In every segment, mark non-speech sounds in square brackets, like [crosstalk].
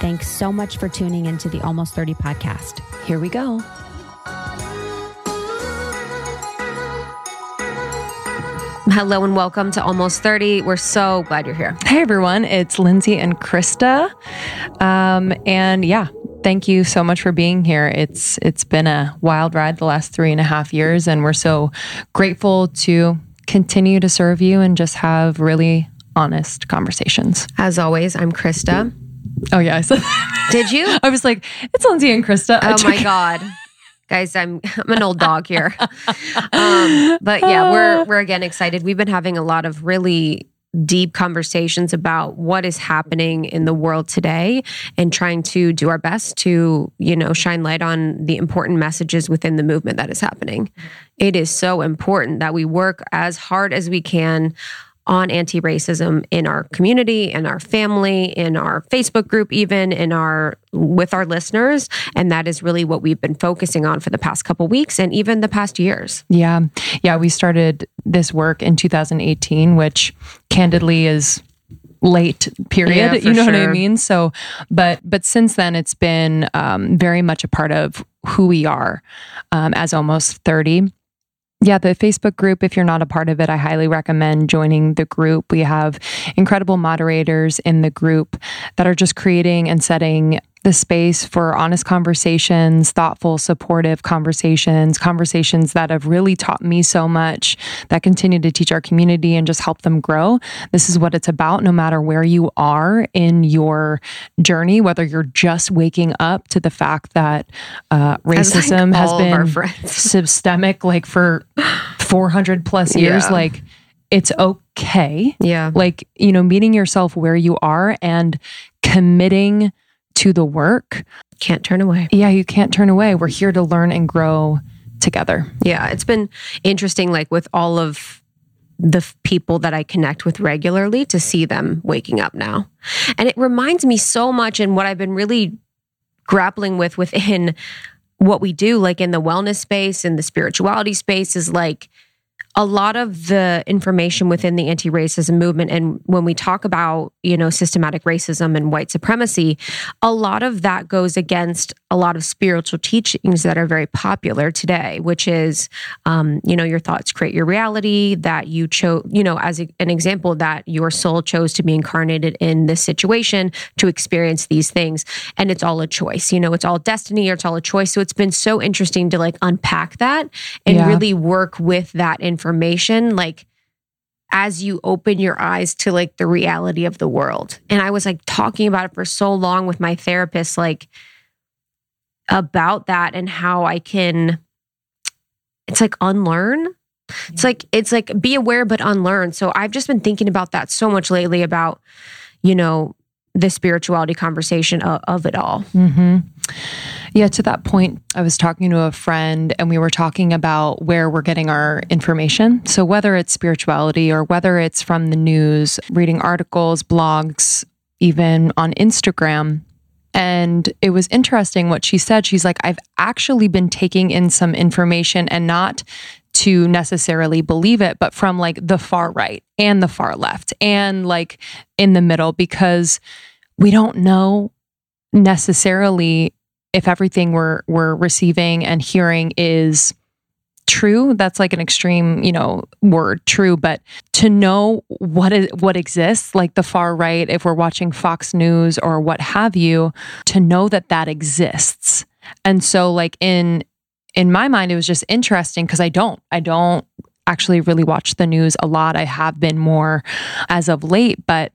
Thanks so much for tuning into the Almost 30 podcast. Here we go. Hello and welcome to Almost 30. We're so glad you're here. Hey everyone, it's Lindsey and Krista. Um, and yeah, thank you so much for being here. It's it's been a wild ride the last three and a half years, and we're so grateful to continue to serve you and just have really honest conversations. As always, I'm Krista. Oh yeah, I said. Did you? [laughs] I was like, it's Lindsey and Krista. Oh my god, guys, I'm I'm an old dog here. Um, but yeah, we're [laughs] we're again excited. We've been having a lot of really deep conversations about what is happening in the world today and trying to do our best to you know shine light on the important messages within the movement that is happening it is so important that we work as hard as we can on anti racism in our community, in our family, in our Facebook group, even in our with our listeners. And that is really what we've been focusing on for the past couple weeks and even the past years. Yeah. Yeah. We started this work in 2018, which candidly is late period Yeah, you know for what i mean so but but since then it's been um, very much a part of who we are um, as almost 30 yeah, the Facebook group, if you're not a part of it, I highly recommend joining the group. We have incredible moderators in the group that are just creating and setting the space for honest conversations, thoughtful, supportive conversations, conversations that have really taught me so much, that continue to teach our community and just help them grow. This is what it's about, no matter where you are in your journey, whether you're just waking up to the fact that uh, like, racism has all of our been [laughs] systemic like for 400 plus years Yeah. like it's okay Yeah. like you know meeting yourself where you are and committing to the work Can't turn away. yeah you can't turn away we're here to learn and grow together Yeah. It's been interesting, like with all of the f- people that I connect with regularly to see them waking up now. And it reminds me so much and what I've been really grappling with within what we do, like in the wellness space and the spirituality space, is like a lot of the information within the anti-racism movement and when we talk about you know systematic racism and white supremacy a lot of that goes against a lot of spiritual teachings that are very popular today which is um, you know your thoughts create your reality that you chose you know as a- an example that your soul chose to be incarnated in this situation to experience these things and it's all a choice you know it's all destiny or it's all a choice so it's been so interesting to like unpack that and Yeah. really work with that information like as you open your eyes to like the reality of the world. And I was like talking about it for so long with my therapist, like about that and how I can, it's like unlearn. It's like, it's like be aware, but unlearn. So I've just been thinking about that so much lately about, you know, the spirituality conversation of, of it all. Mm-hmm. Yeah, to that point, I was talking to a friend and we were talking about where we're getting our information. So, whether it's spirituality or whether it's from the news, reading articles, blogs, even on Instagram. And it was interesting what she said. She's like, I've actually been taking in some information and not to necessarily believe it, but from like the far right and the far left and like in the middle because we don't know necessarily if everything we're we're receiving and hearing is true. That's like an extreme you know word true but to know what is what exists like the far right if we're watching fox news or what have you to know that that exists. And so like in in my mind it was just interesting because i don't i don't actually really watch the news a lot. I have been more as of late but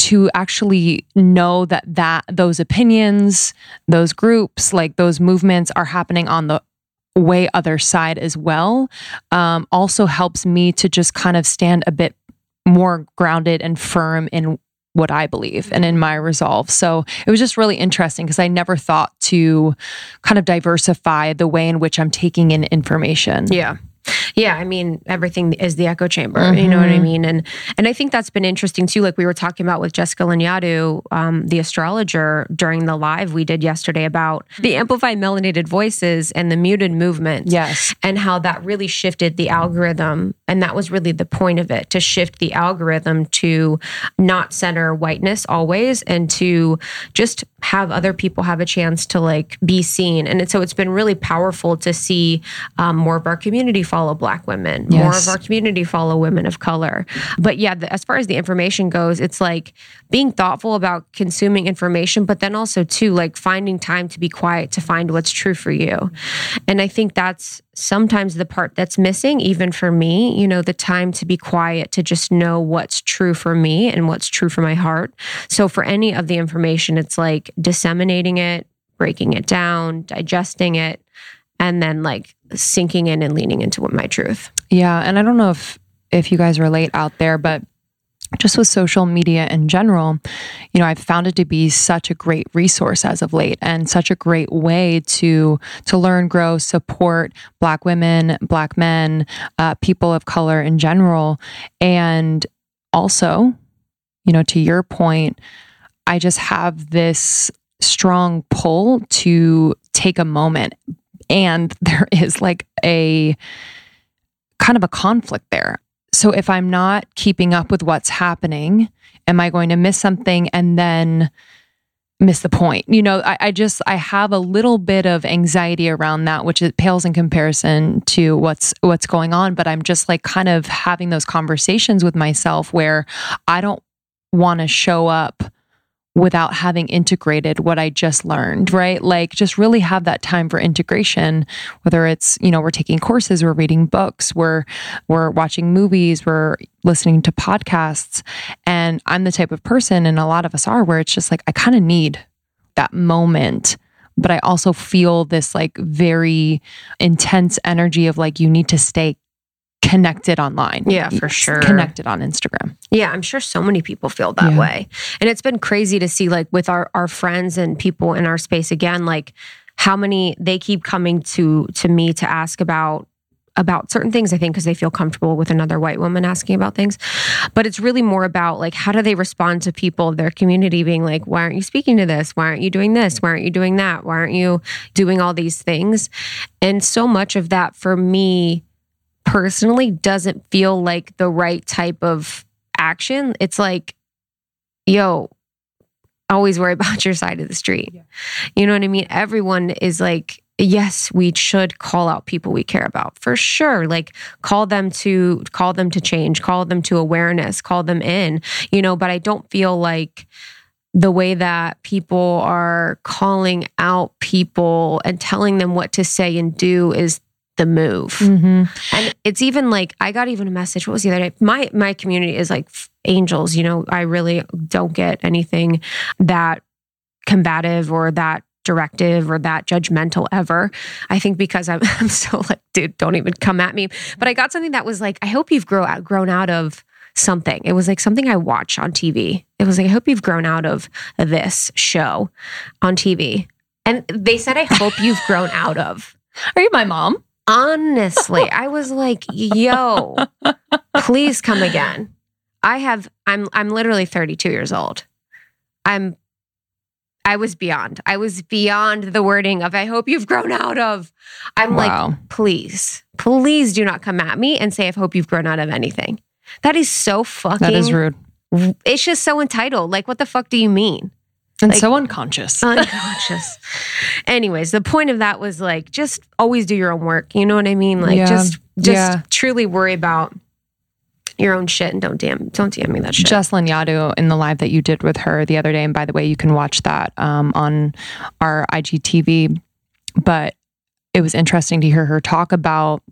to actually know that that those opinions, those groups, like those movements are happening on the way other side as well um, also helps me to just kind of stand a bit more grounded and firm in what I believe and in my resolve. So it was just really interesting because I never thought to kind of diversify the way in which I'm taking in information. Yeah. Yeah, I mean everything is the echo chamber. Mm-hmm. You know what I mm-hmm. mean? And and I think that's been interesting too. Like we were talking about with Jessica Lanyadoo, um, the astrologer, during the live we did yesterday about the amplified melanated voices and the muted movement. Yes, and how that really shifted the algorithm, and that was really the point of it to shift the algorithm to not center whiteness always, and to just have other people have a chance to like be seen. And so it's been really powerful to see um, more of our community follow Black women, yes. more of our community follow women of color. But yeah, the, as far as the information goes, it's like being thoughtful about consuming information, but then also too like finding time to be quiet to find what's true for you. And I think that's sometimes the part that's missing, even for me, you know, the time to be quiet to just know what's true for me and what's true for my heart. So for any of the information, it's like disseminating it, breaking it down, digesting it, and then like sinking in and leaning into what my truth. Yeah, and I don't know if if you guys relate out there, but just with social media in general, you know, I've found it to be such a great resource as of late and such a great way to to learn, grow, support black women, black men, uh, people of color in general. And also, you know, to your point, I just have this strong pull to take a moment and [laughs] there is like a kind of a conflict there. So if I'm not keeping up with what's happening, am I going to miss something and then miss the point? You know, I, I just I have a little bit of anxiety around that, which it pales in comparison to what's what's going on. But I'm just like kind of having those conversations with myself where I don't want to show up without having integrated what I just learned, right? Like just really have that time for integration, whether it's, you know, we're taking courses, we're reading books, we're we're watching movies, we're listening to podcasts. And I'm the type of person and a lot of us are where it's just like I kind of need that moment but I also feel this like very intense energy of like you need to stay connected online. Yeah, for sure. Connected on Instagram. Yeah, I'm sure so many people feel that yeah. way. And it's been crazy to see like with our our friends and people in our space again like how many they keep coming to to me to ask about about certain things i think because they feel comfortable with another white woman asking about things but it's really more about like how do they respond to people of their community being like why aren't you speaking to this why aren't you doing this why aren't you doing that why aren't you doing all these things and so much of that for me personally doesn't feel like the right type of action. It's like, yo, always worry [laughs] about your side of the street. Yeah. You know what I mean? Everyone is like, yes, we should call out people we care about for sure. Like call them to call them to change, call them to awareness, call them in, you know, but I don't feel like the way that people are calling out people and telling them what to say and do is the move. Mm-hmm. And it's even like I got even a message. What was the other day? My my community is like angels. You know, I really don't get anything that combative or that directive or that judgmental ever. I think because I'm, [laughs] I'm so like, dude, don't even come at me. But I got something that was like, I hope you've grow out, grown out of something. It was like something I watch on TV. It was like, I hope you've grown out of this show on TV. And they said, I hope you've grown out of. Are you my mom? Honestly, I was like, yo, please come again. I have I'm I'm literally 32 years old. I'm I was beyond. I was beyond the wording of I hope you've grown out of. I'm wow. like, please, please do not come at me and say I hope you've grown out of anything. That is so fucking That is rude. It's just so entitled. Like, what the fuck do you mean? And like, so unconscious. [laughs] Unconscious. Anyways, the point of that was like just always do your own work. You know what I mean? Like yeah. just just yeah. truly worry about your own shit and don't damn don't DM me that shit. Jessica Lanyadoo in the live that you did with her the other day, and by the way, you can watch that um, on our IGTV. But it was interesting to hear her talk about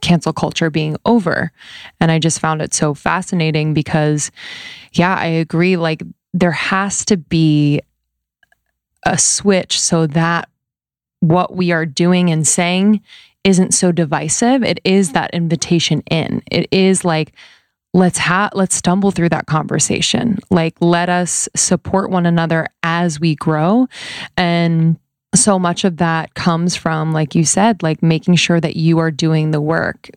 cancel culture being over. And I just found it so fascinating because, yeah, I agree. Like there has to be a switch so that what we are doing and saying isn't so divisive. It is mm-hmm. that invitation in. It is like, let's have let's stumble through that conversation. Like let us support one another as we grow. And so much of that comes from, like you said, like making sure that you are doing the work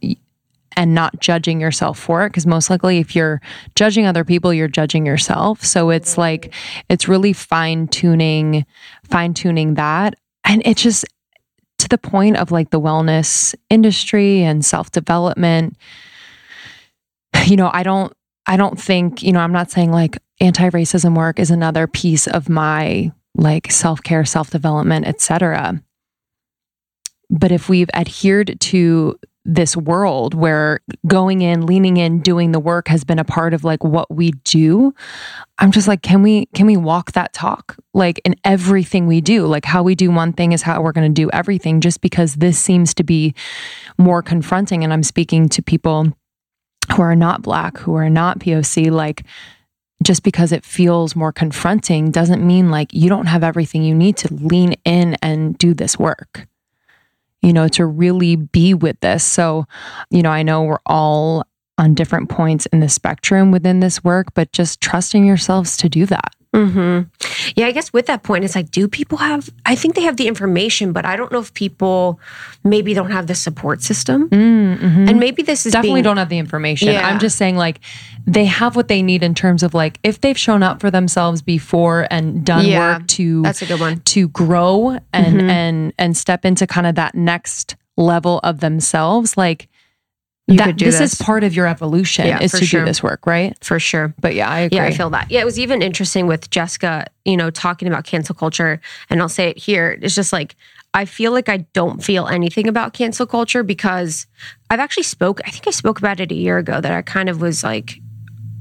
and not judging yourself for it. Cause most likely, if you're judging other people, you're judging yourself. So it's like, it's really fine tuning, fine tuning that. And it's just to the point of like the wellness industry and self development. You know, I don't, I don't think, you know, I'm not saying like anti racism work is another piece of my like self care, self development, etc. But if we've adhered to this world where going in, leaning in, doing the work has been a part of like what we do, I'm just like, can we can we walk that talk like in everything we do? Like how we do one thing is how we're going to do everything. Just because this seems to be more confronting, and I'm speaking to people who are not black, who are not POC, like just because it feels more confronting doesn't mean like you don't have everything you need to lean in and do this work, you know, to really be with this. So, you know, I know we're all on different points in the spectrum within this work, but just trusting yourselves to do that. Mm-hmm. Yeah, I guess with that point, it's like, do people have? I think they have the information, but I don't know if people maybe don't have the support system. Mm-hmm. And maybe this is definitely being, don't have the information. Yeah. I'm just saying, like, they have what they need in terms of like if they've shown up for themselves before and done Yeah, work to That's a good one. to grow and Mhm. and and step into kind of that next level of themselves. Like You that, could do this, this. is part of your evolution Yeah, is to sure. do this work, right? For sure. But yeah, I agree. Yeah, I feel that. Yeah, it was even interesting with Jessica, you know, talking about cancel culture. And I'll say it here. It's just like, I feel like I don't feel anything about cancel culture because I've actually spoke, I think I spoke about it a year ago that I kind of was like,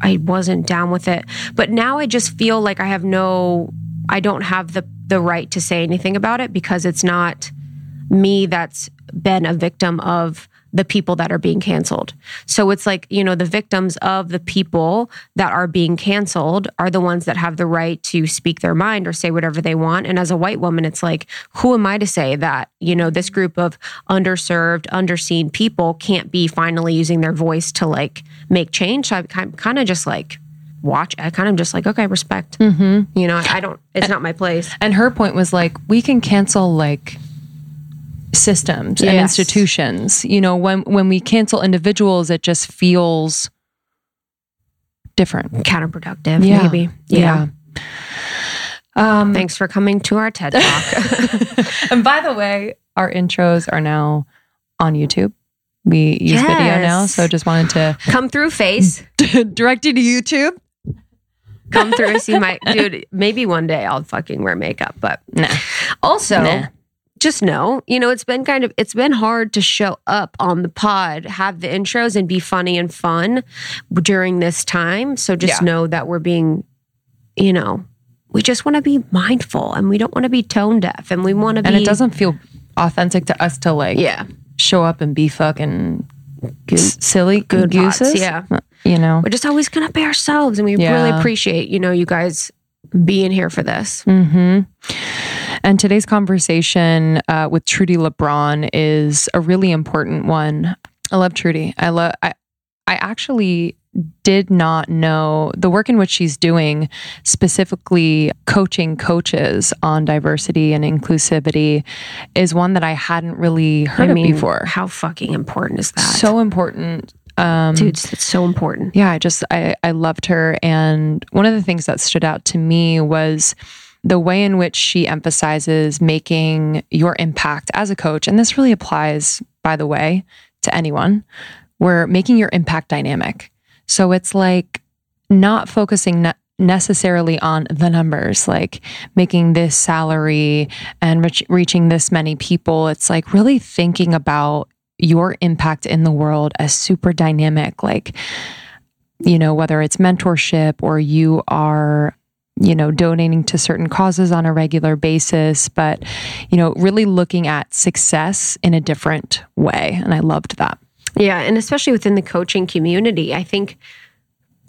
I wasn't down with it. But now I just feel like I have no, I don't have the the right to say anything about it because it's not me that's been a victim of the people that are being canceled. So it's like, you know, the victims of the people that are being canceled are the ones that have the right to speak their mind or say whatever they want. And as a white woman, it's like, who am I to say that, you know, this group of underserved, underseen people can't be finally using their voice to like make change? So I'm kind of just like, watch. I kind of just like, okay, respect. Mm-hmm. You know, I don't, it's not my place. And her point was like, we can cancel like systems and institutions. You know, when when we cancel individuals, it just feels different. Counterproductive, Yeah. maybe. Yeah. Um, Thanks for coming to our TED Talk. [laughs] and by the way, our intros are now on YouTube. We use video now, so just wanted to Come through, face. to [laughs] direct you to YouTube. Come through and see my dude. Maybe one day I'll fucking wear makeup, but Nah. also Nah. Just know, you know, it's been kind of it's been hard to show up on the pod, have the intros, and be funny and fun during this time. So just Yeah. know that we're being, you know, we just want to be mindful and we don't want to be tone deaf and we want to be. And it doesn't feel authentic to us to like Yeah, show up and be fucking s- silly good pots, gooses. yeah. You know. we're just always gonna be ourselves, and we Yeah. really appreciate you know you guys being here for this. hmm And today's conversation uh, with Trudi Lebron is a really important one. I love Trudi. I love. I, I actually did not know the work in which she's doing, specifically coaching coaches on diversity and inclusivity, is one that I hadn't really heard I of mean, before. how fucking important is that? So important. Um, dude, it's so important. yeah, I just I I loved her and one of the things that stood out to me was the way in which she emphasizes making your impact as a coach and this really applies by the way to anyone. We're making your impact dynamic. So it's like not focusing ne- necessarily on the numbers like making this salary and reach, reaching this many people. It's like really thinking about your impact in the world as super dynamic like you know whether it's mentorship or you are you know donating to certain causes on a regular basis but you know really looking at success in a different way and i loved that. Yeah, and especially within the coaching community, I think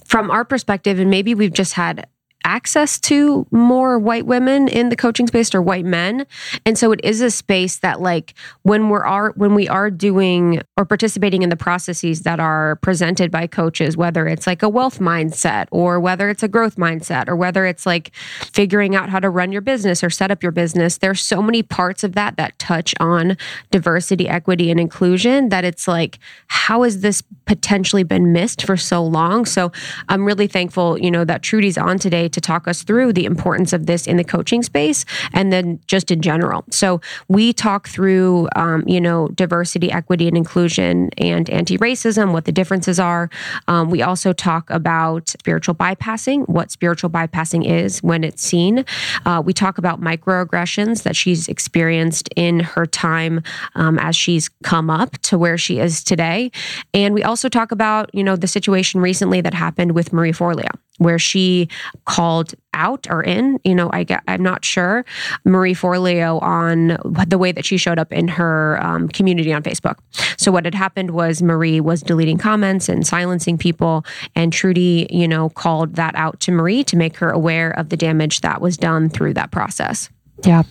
from our perspective, and maybe we've just had access to more white women in the coaching space or white men. And so it is a space that like when we're are when we are doing or participating in the processes that are presented by coaches whether it's like a wealth mindset or whether it's a growth mindset or whether it's like figuring out how to run your business or set up your business there's so many parts of that that touch on diversity equity and inclusion that it's like how has this potentially been missed for so long? So i'm really thankful you know that trudi's on today to talk us through the importance of this in the coaching space and then just in general. So we talk through, um, you know, diversity, equity, and inclusion and anti racism, what the differences are. Um, we also talk about spiritual bypassing, what spiritual bypassing is when it's seen. Uh, we talk about microaggressions that she's experienced in her time um, as she's come up to where she is today. And we also talk about, you know, the situation recently that happened with Marie Forleo where she called out or in, you know, I I'm not sure, Marie Forleo on the way that she showed up in her um, community on Facebook. So what had happened was Marie was deleting comments and silencing people, and Trudi, you know, called that out to Marie to make her aware of the damage that was done through that process. Yeah.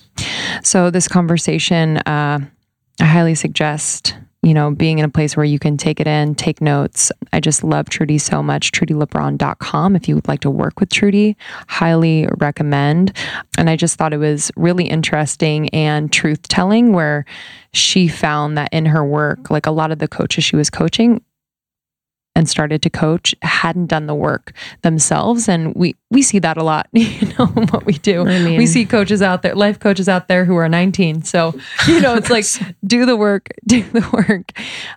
So this conversation, uh, I highly suggest you know, being in a place where you can take it in, take notes. I just love Trudi so much. TrudiLebron.com. If you would like to work with Trudi, highly recommend. And I just thought it was really interesting and truth telling where she found that in her work, like a lot of the coaches she was coaching and started to coach hadn't done the work themselves. And we we see that a lot [laughs] you know what we do. I mean, we see coaches out there life coaches out there who are 19 so you know it's like [laughs] do the work [laughs] do the work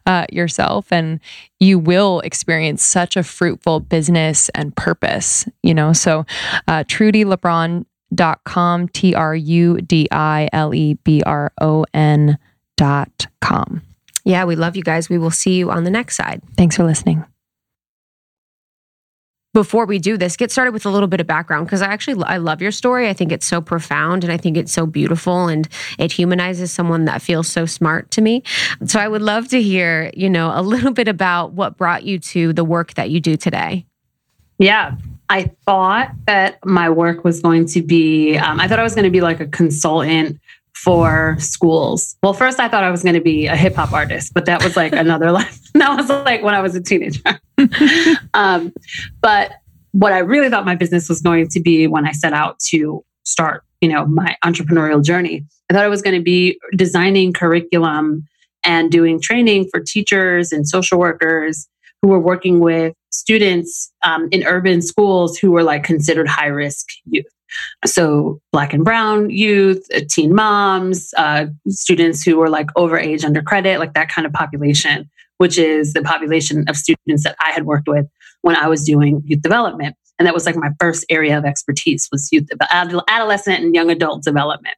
uh, yourself. And you will experience such a fruitful business and purpose you know? So uh, trudi lebron dot com t r u d i l e b r o n dot com. Yeah, we love you guys. We will see you on the next side. Thanks for listening. Before we do this, get started with a little bit of background because I actually I love your story. I think it's so profound and I think it's so beautiful and it humanizes someone that feels so smart to me. So I would love to hear, you know, a little bit about what brought you to the work that you do today. Yeah, I thought that my work was going to be, um, I thought I was going to be like a consultant for schools. Well, first I thought I was going to be a hip hop artist, but that was like [laughs] another life. [laughs] That was like when I was a teenager. [laughs] um, but what I really thought my business was going to be when I set out to start, you know, my entrepreneurial journey, I thought it was going to be designing curriculum and doing training for teachers and social workers who were working with students um, in urban schools who were like considered high risk youth. So, black and brown youth, uh, teen moms, uh, students who were like overage, under credit, like that kind of population, which is the population of students that I had worked with when I was doing youth development. And that was like my first area of expertise was youth, adolescent and young adult development.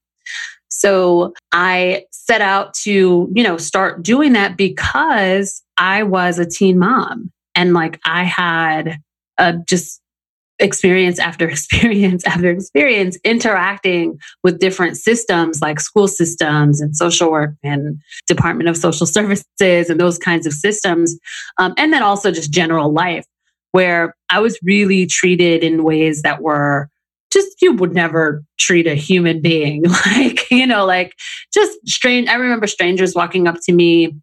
So I set out to, you know, start doing that because I was a teen mom and like I had a just experience after [laughs] experience after experience interacting with different systems like school systems and social work and department of social services and those kinds of systems um, and then also just general life where i was really treated in ways that were just you would never treat a human being [laughs] like you know like just strange i remember strangers walking up to me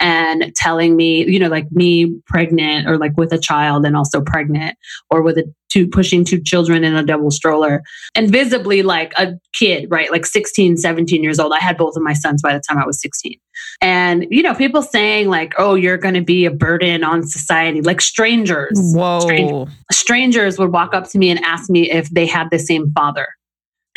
and telling me, you know, like me pregnant or like with a child and also pregnant or with a two pushing two children in a double stroller and visibly like a kid, right? Like 16, 17 years old. I had both of my sons by the time I was 16. And, you know, people saying like, oh, you're going to be a burden on society, like strangers. Whoa. Strangers, strangers would walk up to me and ask me if they had the same father.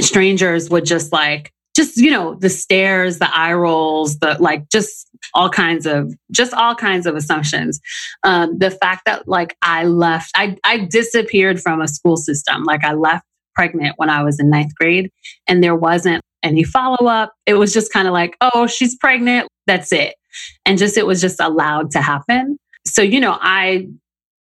Strangers would just like, just you know the stares the eye rolls the like just all kinds of just all kinds of assumptions. Um, the fact that like i left I, I disappeared from a school system. Like i left pregnant when i was in ninth grade and there wasn't any follow-up. It was just kind of like oh she's pregnant. That's it. And just it was just allowed to happen. So you know i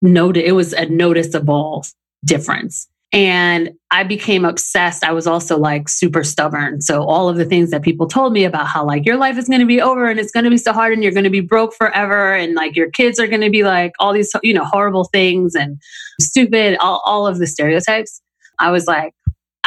noted it was a noticeable difference and I became obsessed. I was also like super stubborn. So all of the things that people told me about how like your life is going to be over and it's going to be so hard and you're going to be broke forever and like your kids are going to be like all these you know horrible things and stupid all, all of the stereotypes. I was like,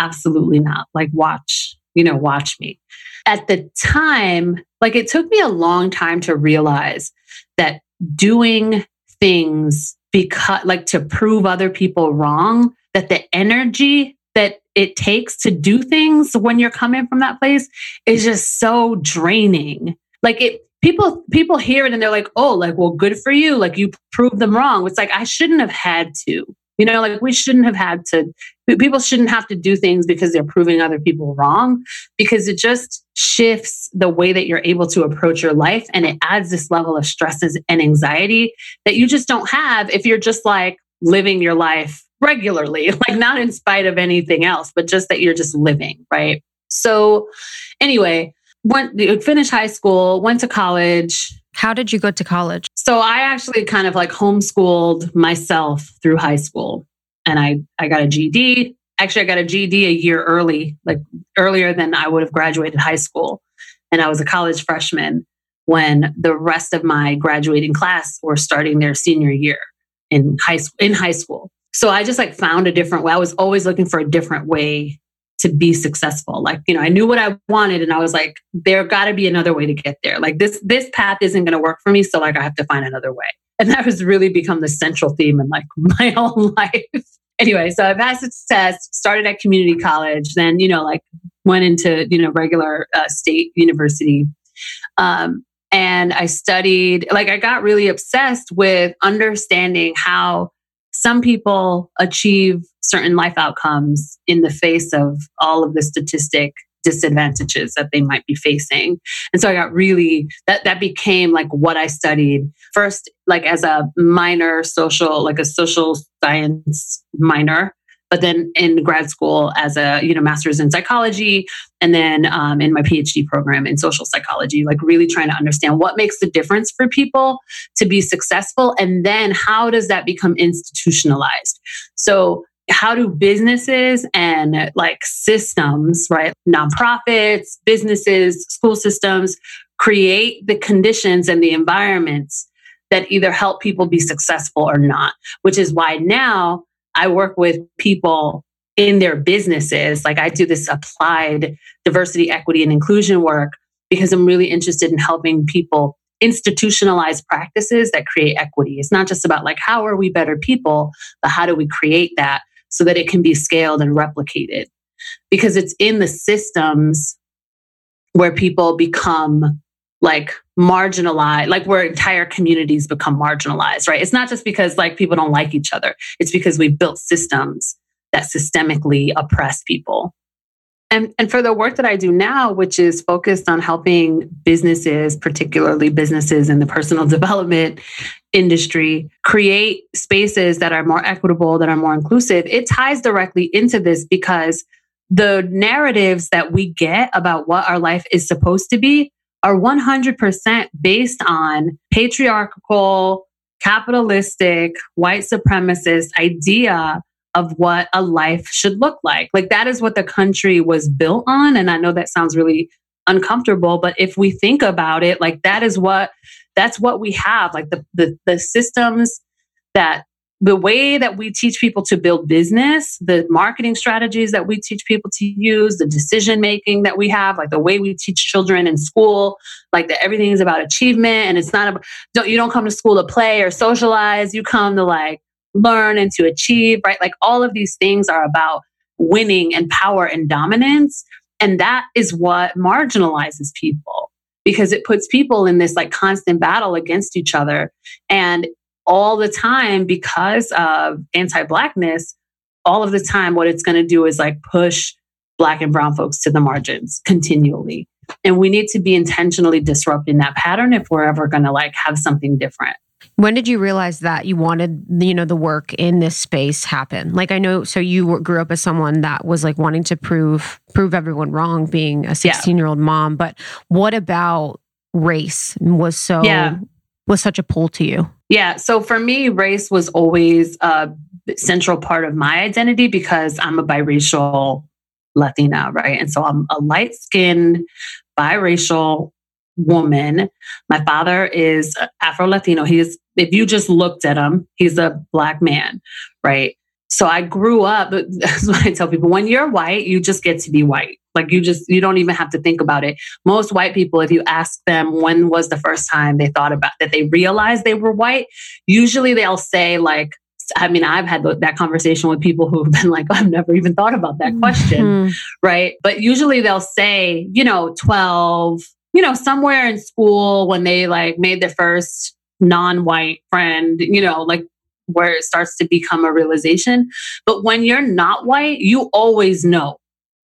absolutely not. Like, watch, you know, watch me. At the time, like, it took me a long time to realize that doing things because, like, to prove other people wrong, that the energy that it takes to do things when you're coming from that place is just so draining. Like, it, people people hear it and they're like oh like well good for you. Like you proved them wrong. It's like i shouldn't have had to you know like we shouldn't have had to people shouldn't have to do things because they're proving other people wrong because it just shifts the way that you're able to approach your life and it adds this level of stresses and anxiety that you just don't have if you're just like living your life regularly [laughs] like not in spite of anything else but just that you're just living right so anyway went finished high school, went to college. How did you go to college? So I actually kind of like homeschooled myself through high school. And I I got a GED. Actually, I got a GED a year early, like earlier than I would have graduated high school. And I was a college freshman when the rest of my graduating class were starting their senior year in high school in high school. So I just like found a different way. I was always looking for a different way to be successful. Like, you know, I knew what I wanted and I was like, there got to be another way to get there. Like this, this path isn't going to work for me. So like, I have to find another way. And that has really become the central theme in like [laughs] my whole life. anyway, so I passed the test, started at community college, then, you know, like went into, you know, regular uh, state university. Um, and I studied, like, I got really obsessed with understanding how some people achieve certain life outcomes in the face of all of the statistic disadvantages that they might be facing. And so I got really that that became like what I studied first like as a minor social like a social science minor but then in grad school as a you know master's in psychology and then um, in my phd program in social psychology like really trying to understand what makes the difference for people to be successful and then how does that become institutionalized so how do businesses and like systems right nonprofits businesses school systems create the conditions and the environments that either help people be successful or not which is why now I work with people in their businesses. Like I do this applied diversity, equity, and inclusion work because I'm really interested in helping people institutionalize practices that create equity. It's not just about like how are we better people, but how do we create that so that it can be scaled and replicated? Because it's in the systems where people become like marginalized, like where entire communities become marginalized, right? It's not just because like people don't like each other. It's because we've built systems that systemically oppress people. And, and for the work that I do now, which is focused on helping businesses, particularly businesses in the personal [laughs] development industry, create spaces that are more equitable, that are more inclusive, it ties directly into this because the narratives that we get about what our life is supposed to be are 100% based on patriarchal, capitalistic, white supremacist idea of what a life should look like. Like that is what the country was built on. And I know that sounds really uncomfortable, but if we think about it, like that is what that's what we have. Like the the, the systems that the way that we teach people to build business, the marketing strategies that we teach people to use, the decision making that we have, like the way we teach children in school, like that everything is about achievement and it's not about don't you don't come to school to play or socialize, you come to like learn and to achieve, right? Like all of these things are about winning and power and dominance and that is what marginalizes people because it puts people in this like constant battle against each other and all the time because of anti blackness, all of the time, what it's going to do is like push black and brown folks to the margins continually. And we need to be intentionally disrupting that pattern if we're ever going to like have something different. When did you realize that you wanted, you know, the work in this space happen? Like I know, so you grew up as someone that was like wanting to prove prove everyone wrong, being a sixteen year old mom. But what about race was so yeah. was such a pull to you? Yeah. So for me, race was always a central part of my identity because I'm a biracial Latina, right? And so I'm a light skinned biracial woman. My father is Afro Latino. He is, if you just looked at him, he's a black man, right? So I grew up, [laughs] that's what I tell people when you're white, you just get to be white. Like you just, you don't even have to think about it. Most white people, if you ask them when was the first time they thought about that they realized they were white, usually they'll say, like, I mean, I've had that conversation with people who've been like, I've never even thought about that question. Mm-hmm. Right. But usually they'll say, you know, 12, you know, somewhere in school when they like made their first non white friend, you know, like where it starts to become a realization. But when you're not white, you always know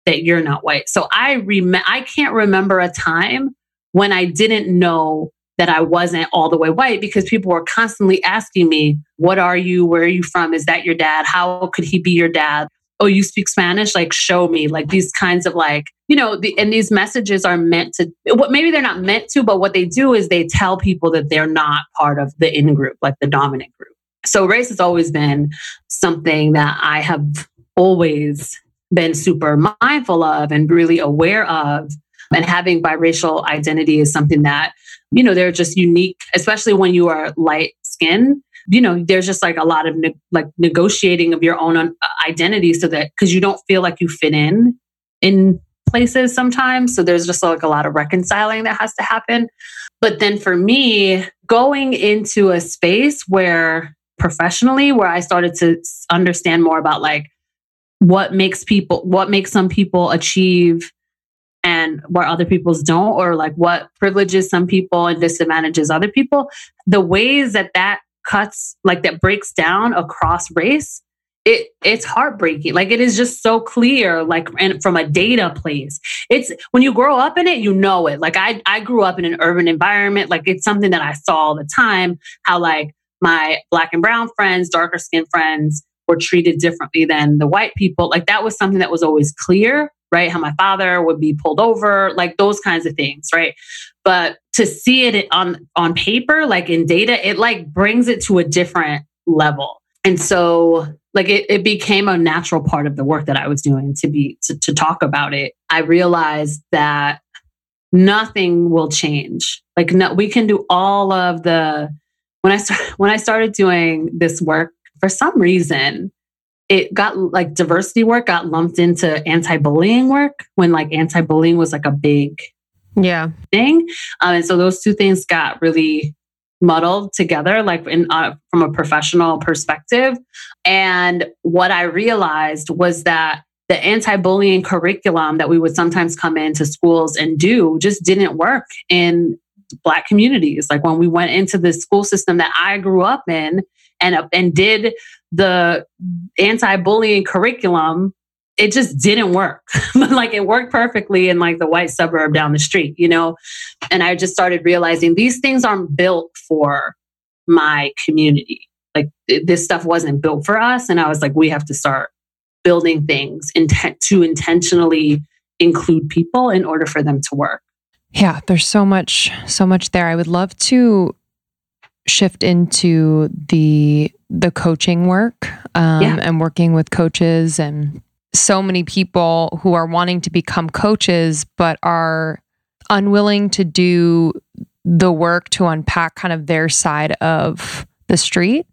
that you're not white. So I rem- I can't remember a time when I didn't know that I wasn't all the way white because people were constantly asking me, What are you? Where are you from? Is that your dad? How could he be your dad? Oh, you speak Spanish? Like, show me. Like, these kinds of like, you know, the, and these messages are meant to, what maybe they're not meant to, but what they do is they tell people that they're not part of the in group, like the dominant group. So race has always been something that I have always been super mindful of and really aware of. And having biracial identity is something that, you know, they're just unique, especially when you are light skinned. You know, there's just like a lot of ne- like negotiating of your own uh, identity so that because you don't feel like you fit in in places sometimes. So there's just like a lot of reconciling that has to happen. But then for me, going into a space where professionally where I started to understand more about like what makes people, what makes some people achieve and what other people's don't, or like what privileges some people and disadvantages other people. The ways that that cuts, like that breaks down across race, it it's heartbreaking. Like it is just so clear, like and from a data place. It's when you grow up in it, you know it. Like I I grew up in an urban environment. Like it's something that I saw all the time. How like my black and brown friends, darker skinned friends were treated differently than the white people. Like that was something that was always clear, right? How my father would be pulled over, like those kinds of things, right? But to see it on on paper, like in data, it like brings it to a different level. And so like it, it became a natural part of the work that I was doing to be to, to talk about it. I realized that nothing will change. Like no, we can do all of the when I started [laughs] when I started doing this work, for some reason, it got like diversity work got lumped into anti-bullying work when like anti-bullying was like a big yeah. thing, um, and so those two things got really muddled together, like in uh, from a professional perspective. And what I realized was that the anti-bullying curriculum that we would sometimes come into schools and do just didn't work in black communities. Like when we went into the school system that i grew up in and and did the anti-bullying curriculum it just didn't work. [laughs] Like it worked perfectly in like the white suburb down the street you know? And i just started realizing these things aren't built for my community. Like this stuff wasn't built for us and i was like we have to start building things intent to intentionally include people in order for them to work. Yeah, there's so much, so much there. I would love to shift into the the coaching work um, yeah. and working with coaches and so many people who are wanting to become coaches but are unwilling to do the work to unpack kind of their side of the street.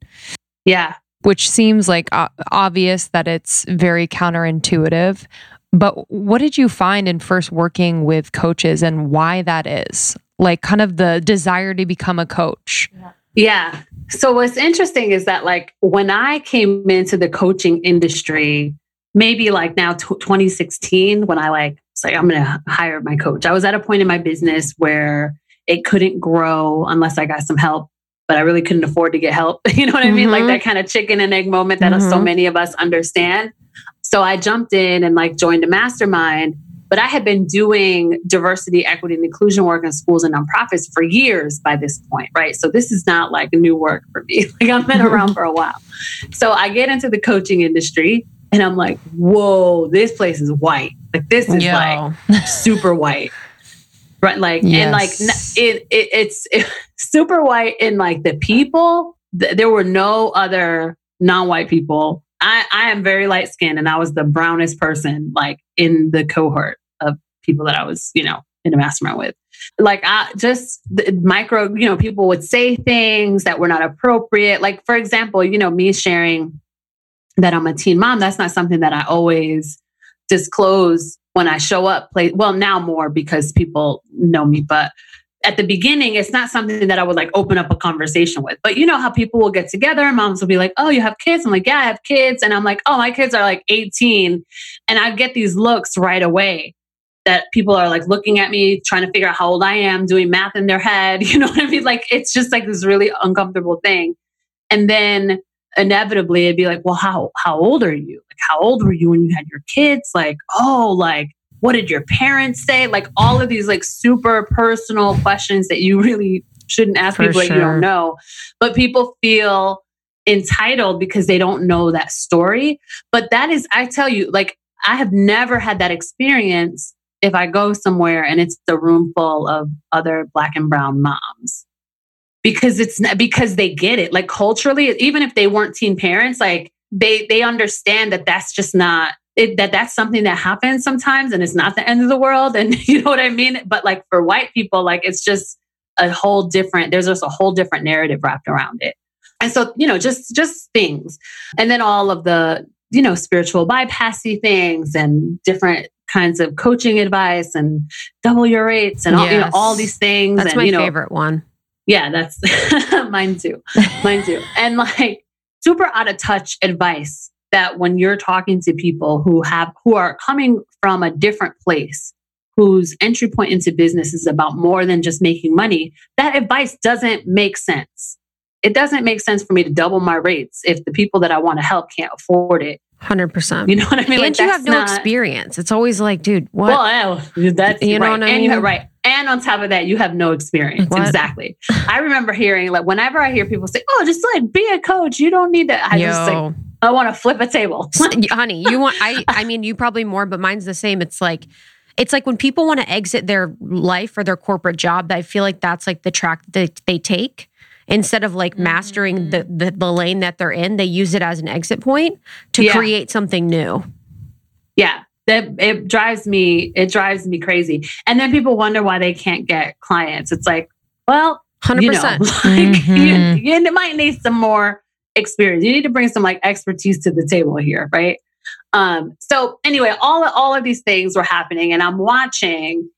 Yeah. Which seems like obvious that it's very counterintuitive, but what did you find in first working with coaches and why that is? Like, kind of the desire to become a coach. Yeah. So, what's interesting is that, like, when I came into the coaching industry, maybe like now t- 2016, when I like, was like, I'm going to hire my coach, I was at a point in my business where it couldn't grow unless I got some help but I really couldn't afford to get help. [laughs] You know what I mean? Mm-hmm. Like that kind of chicken and egg moment that mm-hmm. so many of us understand. So I jumped in and like joined a mastermind. But I had been doing diversity, equity, and inclusion work in schools and nonprofits for years by this point, right? So this is not like new work for me. [laughs] Like I've been around for a while. So I get into the coaching industry and I'm like, whoa, this place is white. Like this is Yo. like super white. Right. Like, yes. and like it, it it's it, [laughs] super white in like the people. Th- there were no other non-white people I, I am very light skinned and I was the brownest person like in the cohort people that I was, you know, in a mastermind with. Like I just micro, you know, people would say things that were not appropriate. Like for example, you know, me sharing that I'm a teen mom, that's not something that I always disclose when I show up. Play well now more because people know me, but at the beginning, it's not something that I would like open up a conversation with. But you know how people will get together, moms will be like, Oh, you have kids? I'm like, Yeah, I have kids. And I'm like, Oh, my kids are like 18. And I get these looks right away that people are like looking at me, trying to figure out how old I am, doing math in their head. [laughs] You know what I mean? Like it's just like this really uncomfortable thing. And then inevitably it'd be like, well, how how old are you? Like how old were you when you had your kids? Like, oh, like what did your parents say? Like all of these like super personal questions that you really shouldn't ask For people that you don't know. But people feel entitled because they don't know that story. But that is, I tell you, like I have never had that experience if I go somewhere and it's a room full of other black and brown moms. Because it's not because they get it. Like culturally, even if they weren't teen parents, like they they understand that that's just not it, that that's something that happens sometimes and it's not the end of the world and [laughs] you know what i mean but like for white people like it's just a whole different there's just a whole different narrative wrapped around it and so you know just just things and then all of the you know spiritual bypassy things and different kinds of coaching advice and double your rates and all you know all these things That's and my you know favorite one. yeah, that's [laughs] mine too. Mine too. [laughs] And like super out of touch advice that when you're talking to people who have who are coming from a different place, whose entry point into business is about more than just making money, that advice doesn't make sense. It doesn't make sense for me to double my rates if the people that I want to help can't afford it. Hundred percent. You know what I mean? And Like, you have no not- experience. It's always like, dude, what? Well, that's You know right. what I and you mean? have right. And on top of that, you have no experience. What? Exactly. I remember hearing like whenever I hear people say, "Oh, just like be a coach. You don't need to." I just like I want to flip a table. Honey you want i i mean you probably more but mine's the same it's like it's like when people want to exit their life or their corporate job i feel like that's like the track that they take instead of like mastering the, the the lane that they're in they use it as an exit point to Yeah. create something new yeah, that it drives me. It drives me crazy. And then people wonder why they can't get clients. It's like, well, 100% you know, [laughs] like Mhm. you, you might need some more experience. You need to bring some like expertise to the table here, right? Um, so anyway, all all of these things were happening, and I'm watching,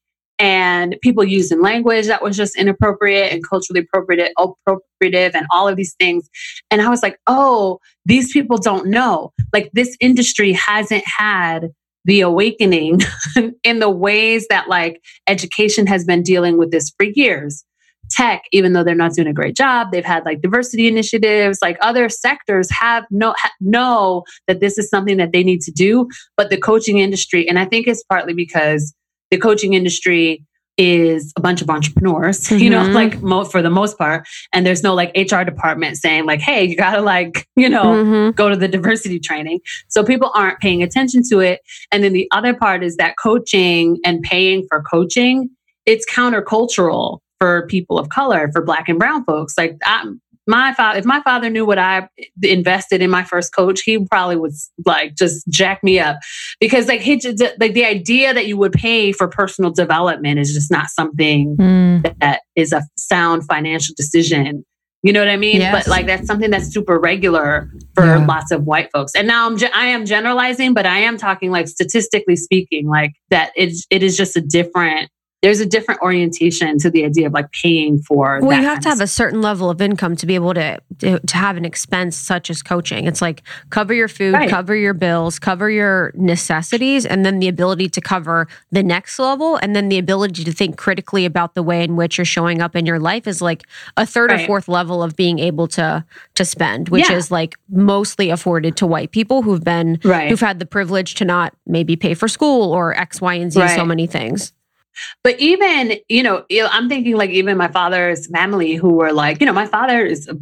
and people using language that was just inappropriate and culturally appropriate, appropriative, and all of these things. And I was like, oh, these people don't know. Like this industry hasn't had the awakening [laughs] in the ways that like education has been dealing with this for years tech even though they're not doing a great job they've had like diversity initiatives like other sectors have no ha- know that this is something that they need to do but the coaching industry and i think it's partly because the coaching industry is a bunch of entrepreneurs [laughs] you know Mhm. like mo- for the most part and there's no like hr department saying like hey you gotta like you know Mhm. go to the diversity training. So people aren't paying attention to it. And then the other part is that coaching and paying for coaching, it's countercultural for people of color, for black and brown folks. Like I, my father, if my father knew what I invested in my first coach, he probably would like just jack me up because like he just, like the idea that you would pay for personal development is just not something Mm. that is a sound financial decision. You know what I mean? Yes. But like that's something that's super regular for Yeah. lots of white folks. And now I'm ge- I am generalizing, but I am talking like statistically speaking, like that it it is just a different. There's a different orientation to the idea of like paying for. Well, that you have to have a certain level of income to be able to, to to have an expense such as coaching. It's like cover your food, Right. cover your bills, cover your necessities, and then the ability to cover the next level, and then the ability to think critically about the way in which you're showing up in your life is like a third or fourth level of being able to to spend, which Yeah. is like mostly afforded to white people who've been Right. who've had the privilege to not maybe pay for school or X, Y, and Z, so many things. But even, you know, I'm thinking like even my father's family who were like, you know, my father is, a,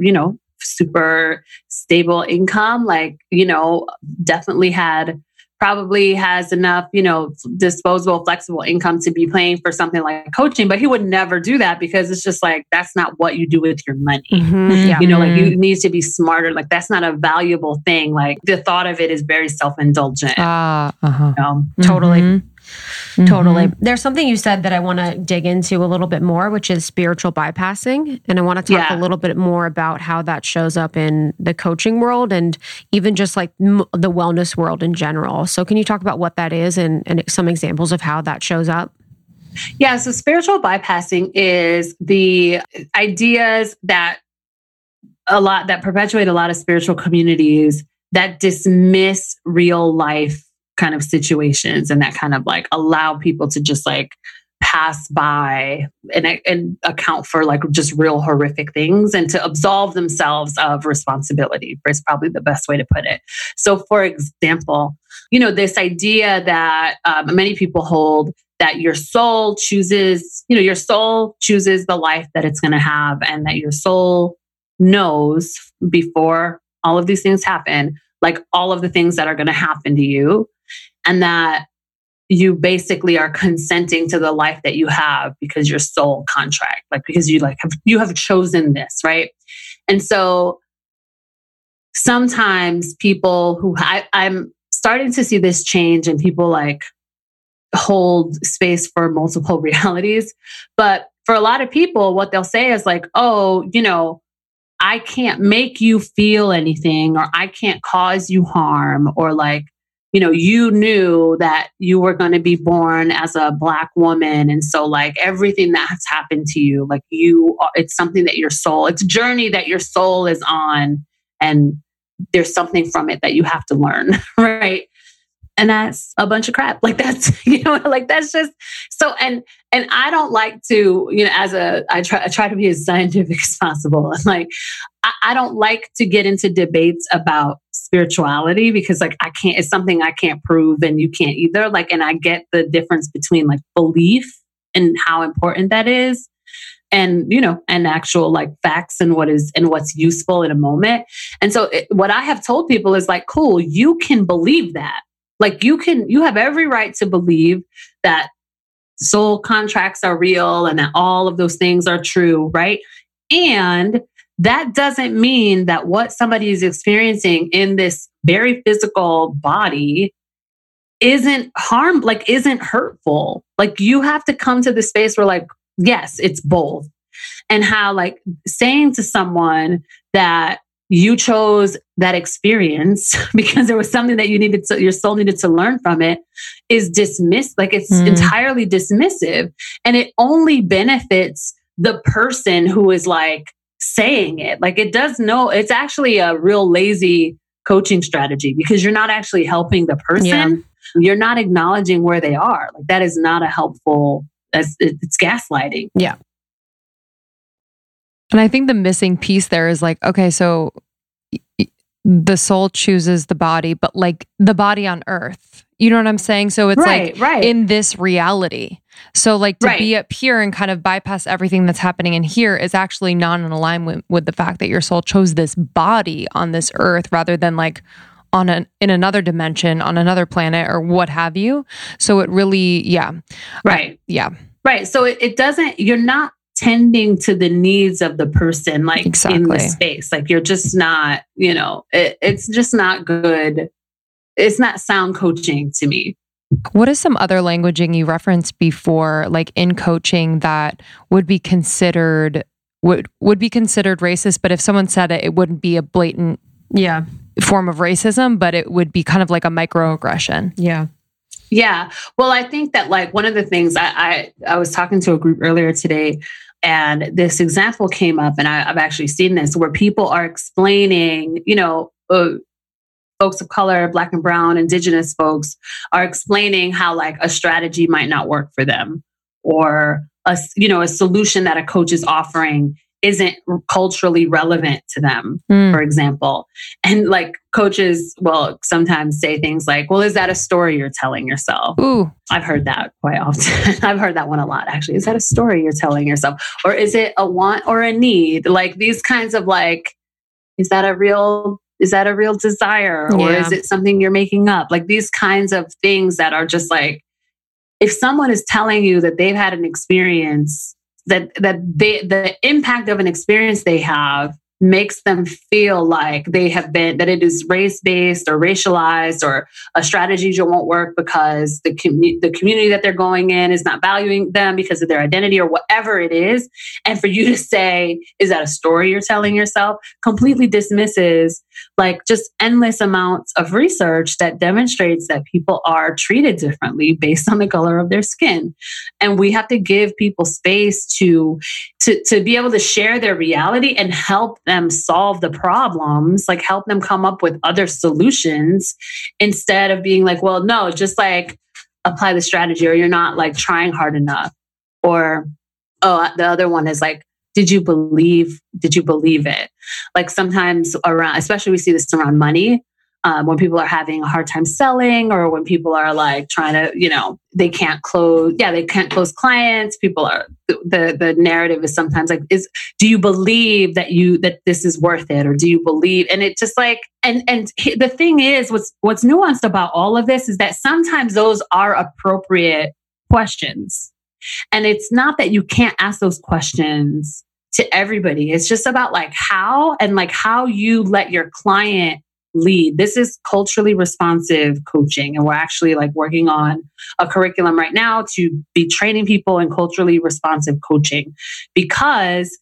you know, super stable income, like, you know, definitely had probably has enough, you know, disposable, flexible income to be paying for something like coaching, but he would never do that because it's just like that's not what you do with your money. Mhm. Yeah. You know, like you need to be smarter. Like that's not a valuable thing. Like the thought of it is very self-indulgent. Ah, uh-huh. you know? Totally. Mhm. Totally. There's something you said that I want to dig into a little bit more, which is spiritual bypassing. And I want to talk Yeah. a little bit more about how that shows up in the coaching world and even just like m- the wellness world in general. So, can you talk about what that is and, and some examples of how that shows up? Yeah, so spiritual bypassing is the ideas that a lot that perpetuate a lot of spiritual communities that dismiss real life kind of situations and that kind of like allow people to just like pass by and, and account for like just real horrific things and to absolve themselves of responsibility is probably the best way to put it. So for example you know this idea that um, many people hold that your soul chooses you know your soul chooses the life that it's going to have and that your soul knows before all of these things happen like all of the things that are going to happen to you and that you basically are consenting to the life that you have because your soul contract like because you like have you have chosen this right? And so sometimes people who I, i'm starting to see this change and people like hold space for multiple [laughs] realities. But for a lot of people what they'll say is like oh you know i can't make you feel anything or i can't cause you harm or like you know you knew that you were going to be born as a black woman and so like everything that's happened to you like you it's something that your soul it's a journey that your soul is on and there's something from it that you have to learn [laughs] right and that's a bunch of crap. Like that's [laughs] you know like that's just so and and i don't like to you know as a i try i try to be as scientific [laughs] as possible. And like I, I don't like to get into debates about spirituality because like i can't it's something i can't prove and you can't either. Like and i get the difference between like belief and how important that is and you know and actual like facts and what is and what's useful in a moment. And so it, what i have told people is like cool you can believe that like you can you have every right to believe that soul contracts are real and that all of those things are true right? And that doesn't mean that what somebody is experiencing in this very physical body isn't harm like isn't hurtful. Like you have to come to the space where like yes it's both and how like saying to someone that you chose that experience [laughs] because there was something that you needed to your soul needed to learn from it is dismissed like it's Mm. entirely dismissive. And it only benefits the person who is like saying it. Like it does no it's actually a real lazy coaching strategy because you're not actually helping the person. Yeah. you're not acknowledging where they are. Like that is not a helpful it's, it's gaslighting And I think the missing piece there is like, okay, so the soul chooses the body, but like the body on earth. You know what I'm saying? So it's right like right in this reality. So like to Right. be up here and kind of bypass everything that's happening in here is actually not in alignment with the fact that your soul chose this body on this earth rather than like on an in another dimension, on another planet or what have you. So it really, yeah. right Yeah. Right. So it, it doesn't, you're not tending to the needs of the person like in the space. Like you're just not, you know, it, it's just not good. It's not sound coaching to me. What is some other languaging you referenced before, like in coaching, that would be considered would would be considered racist? But if someone said it, it wouldn't be a blatant Yeah. form of racism, but it would be kind of like a microaggression. Yeah. Yeah. Well, I think that like one of the things I, I, I was talking to a group earlier today and this example came up and I, I've actually seen this where people are explaining, you know, uh, folks of color, black and brown, indigenous folks are explaining how like a strategy might not work for them or a, you know, a solution that a coach is offering isn't culturally relevant to them Mm. for example. And like coaches will sometimes say things like, well, is that a story you're telling yourself? Ooh, I've heard that quite often. [laughs] I've heard that one a lot, actually. Is that a story you're telling yourself? Or is it a want or a need? Like these kinds of like, is that a real is that a real desire or Yeah. is it something you're making up like these kinds of things that are just like if someone is telling you that they've had an experience that that they the impact of an experience they have makes them feel like they have been that it is race based or racialized or a strategy won't work because the com- the community that they're going in is not valuing them because of their identity or whatever it is. And for you to say is that a story you're telling yourself? completely dismisses like just endless amounts of research that demonstrates that people are treated differently based on the color of their skin and we have to give people space to to to be able to share their reality and help them solve the problems, like help them come up with other solutions instead of being like, well, no, just like apply the strategy or you're not like trying hard enough. Or, oh, the other one is like, did you believe, did you believe it? Like sometimes around, especially we see this around money um, when people are having a hard time selling or when people are like trying to you know they can't close yeah they can't close clients people are the the narrative is sometimes like is do you believe that you that this is worth it or do you believe and it just like and and the thing is what's what's nuanced about all of this is that sometimes those are appropriate questions and it's not that you can't ask those questions to everybody it's just about like how and like how you let your client lead. This is culturally responsive coaching. And we're actually like working on a curriculum right now to be training people in culturally responsive coaching because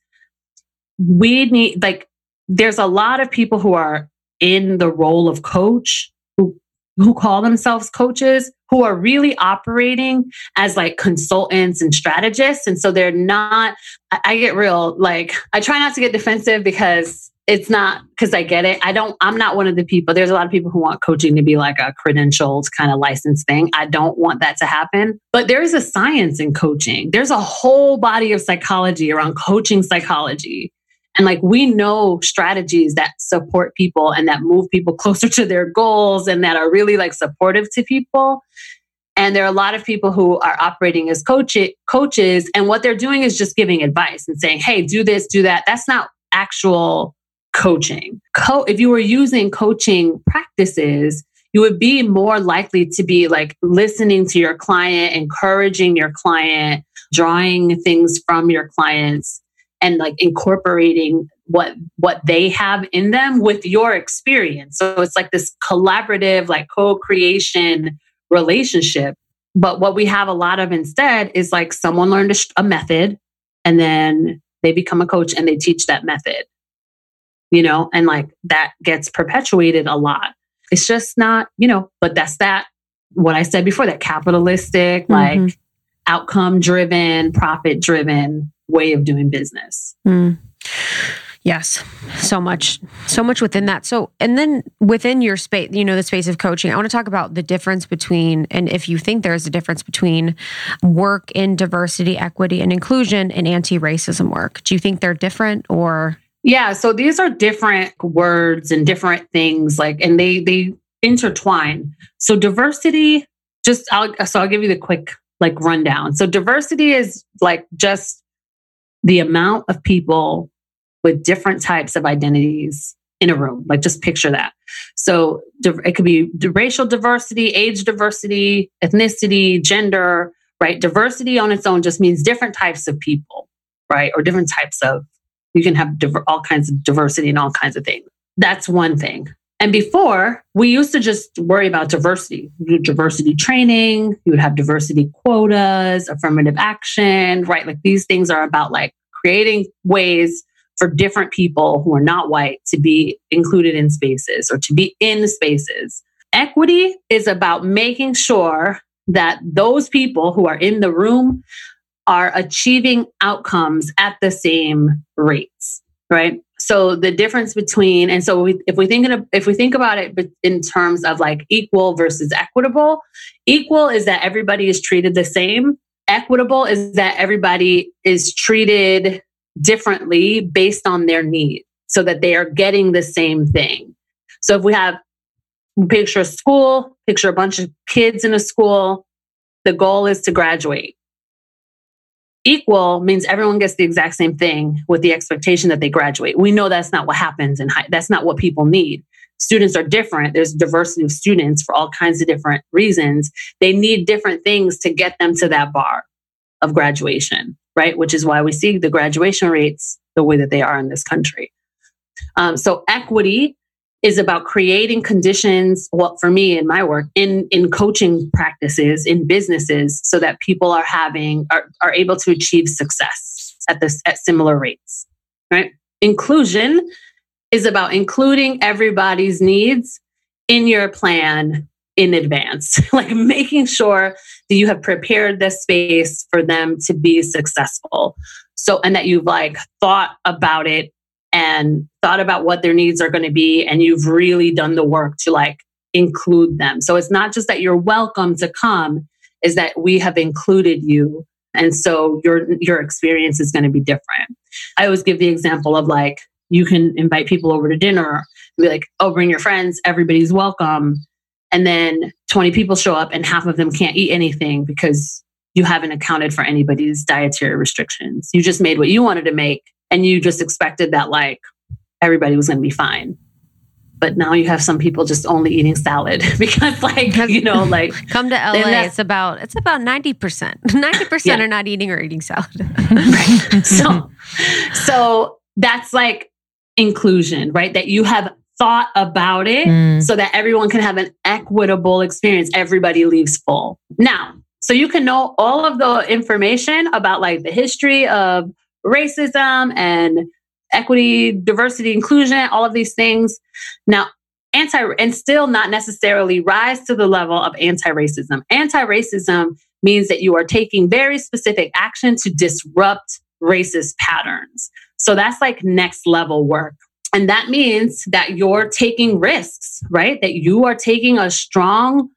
we need, like, there's a lot of people who are in the role of coach who who call themselves coaches who are really operating as like consultants and strategists and so they're not I, get real like i try not to get defensive because it's not because I get it. I don't, I'm not one of the people. There's a lot of people who want coaching to be like a credentialed kind of license thing. I don't want that to happen. But there is a science in coaching. There's a whole body of psychology around coaching psychology. And like we know strategies that support people and that move people [laughs] closer to their goals and that are really like supportive to people. And there are a lot of people who are operating as coach- coaches, and what they're doing is just giving advice and saying, hey, do this, do that. That's not actual coaching. Co- if you were using coaching practices, you would be more likely to be like listening to your client, encouraging your client, drawing things from your clients and like incorporating what what they have in them with your experience. So it's like this collaborative like co-creation relationship. But what we have a lot of instead is like someone learned a, a method and then they become a coach and they teach that method you know, and like that gets perpetuated a lot. It's just not, you know, but that's that, what I said before, that capitalistic, mm-hmm. like outcome driven, profit driven way of doing business. Mm. Yes, so much, so much within that. So, and then within your space, you know, the space of coaching, I want to talk about the difference between, and if you think there is a difference between work in diversity, equity, and inclusion and anti racism work. Do you think they're different or? Yeah, so these are different words and different things like and they they intertwine. So diversity just I'll so I'll give you the quick like rundown. So diversity is like just the amount of people with different types of identities in a room. Like just picture that. So it could be racial diversity, age diversity, ethnicity, gender, right? Diversity on its own just means different types of people, right? Or different types of you can have diver- all kinds of diversity and all kinds of things. That's one thing. And before, we used to just worry about diversity, diversity training, you would have diversity quotas, affirmative action, right? Like these things are about like creating ways for different people who are not white to be included in spaces or to be in spaces. Equity is about making sure that those people who are in the room are achieving outcomes at the same rates, right? So the difference between, and so we, if we think of, if we think about it in terms of like equal versus equitable, equal is that everybody is treated the same. Equitable is that everybody is treated differently based on their need, so that they are getting the same thing. So if we have picture a school, picture a bunch of kids in a school, the goal is to graduate equal means everyone gets the exact same thing with the expectation that they graduate. We know that's not what happens and that's not what people need. Students are different. There's diversity of students for all kinds of different reasons. They need different things to get them to that bar of graduation, right? Which is why we see the graduation rates the way that they are in this country. Um, so equity is about creating conditions well for me in my work in in coaching practices in businesses so that people are having are, are able to achieve success at this at similar rates right? Inclusion is about including everybody's needs in your plan in advance [laughs] like making sure that you have prepared the space for them to be successful. So and that you've like thought about it and thought about what their needs are going to be and you've really done the work to like include them. So it's not just that you're welcome to come, is that we have included you. And so your your experience is going to be different. I always give the example of like you can invite people over to dinner be like, "Oh, bring your friends, everybody's welcome." And then 20 people show up and half of them can't eat anything because you haven't accounted for anybody's dietary restrictions. You just made what you wanted to make and you just expected that like everybody was going to be fine. But now you have some people just only eating salad [laughs] because like you know like [laughs] come to LA it's about it's about 90% 90% [laughs] yeah. are not eating or eating salad. Right. So so that's like inclusion right? That you have thought about it mm. so that everyone can have an equitable experience. Everybody leaves full. Now so you can know all of the information about like the history of racism and equity, diversity, inclusion, all of these things. Now, anti and still not necessarily rise to the level of anti-racism. Anti-racism means that you are taking very specific action to disrupt racist patterns. So that's like next level work. And that means that you're taking risks, right? That you are taking a strong,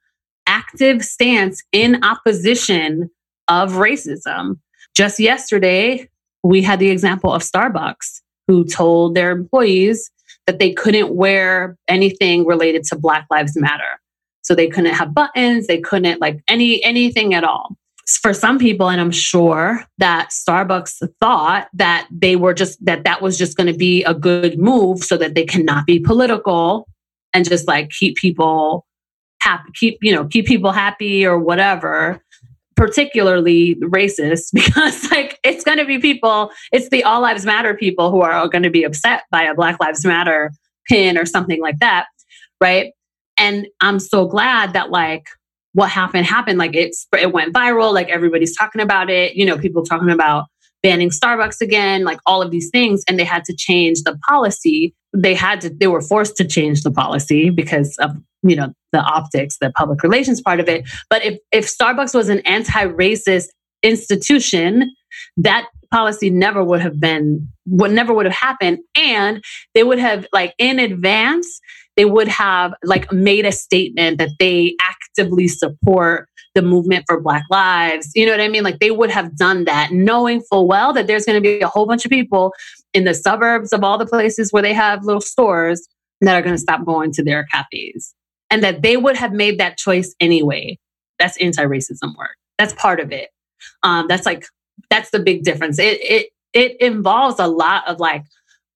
active stance in opposition of racism. Just yesterday, we had the example of Starbucks who told their employees that they couldn't wear anything related to Black Lives Matter. So they couldn't have buttons, they couldn't like any anything at all. For some people and I'm sure that Starbucks thought that they were just that that was just going to be a good move so that they cannot be political and just like keep people happy keep you know keep people happy or whatever particularly racist [laughs] because like it's going to be people it's the all lives matter people who are going to be upset by a black lives matter pin or something like that right? And i'm so glad that like what happened happened. Like it's it went viral like everybody's talking about it you know people talking about banning starbucks again like all of these things and they had to change the policy. They had to they were forced to change the policy because of you know the optics the public relations part of it. But if if starbucks was an anti-racist institution that policy never would have been would never would have happened. And they would have like in advance they would have like made a statement that they actively support the movement for black lives. You know what i mean? Like they would have done that knowing full well that there's going to be a whole bunch of people in the suburbs of all the places where they have little stores that are going to stop going to their cafes and that they would have made that choice anyway. That's anti-racism work. That's part of it. Um, that's like that's the big difference. It it it involves a lot of like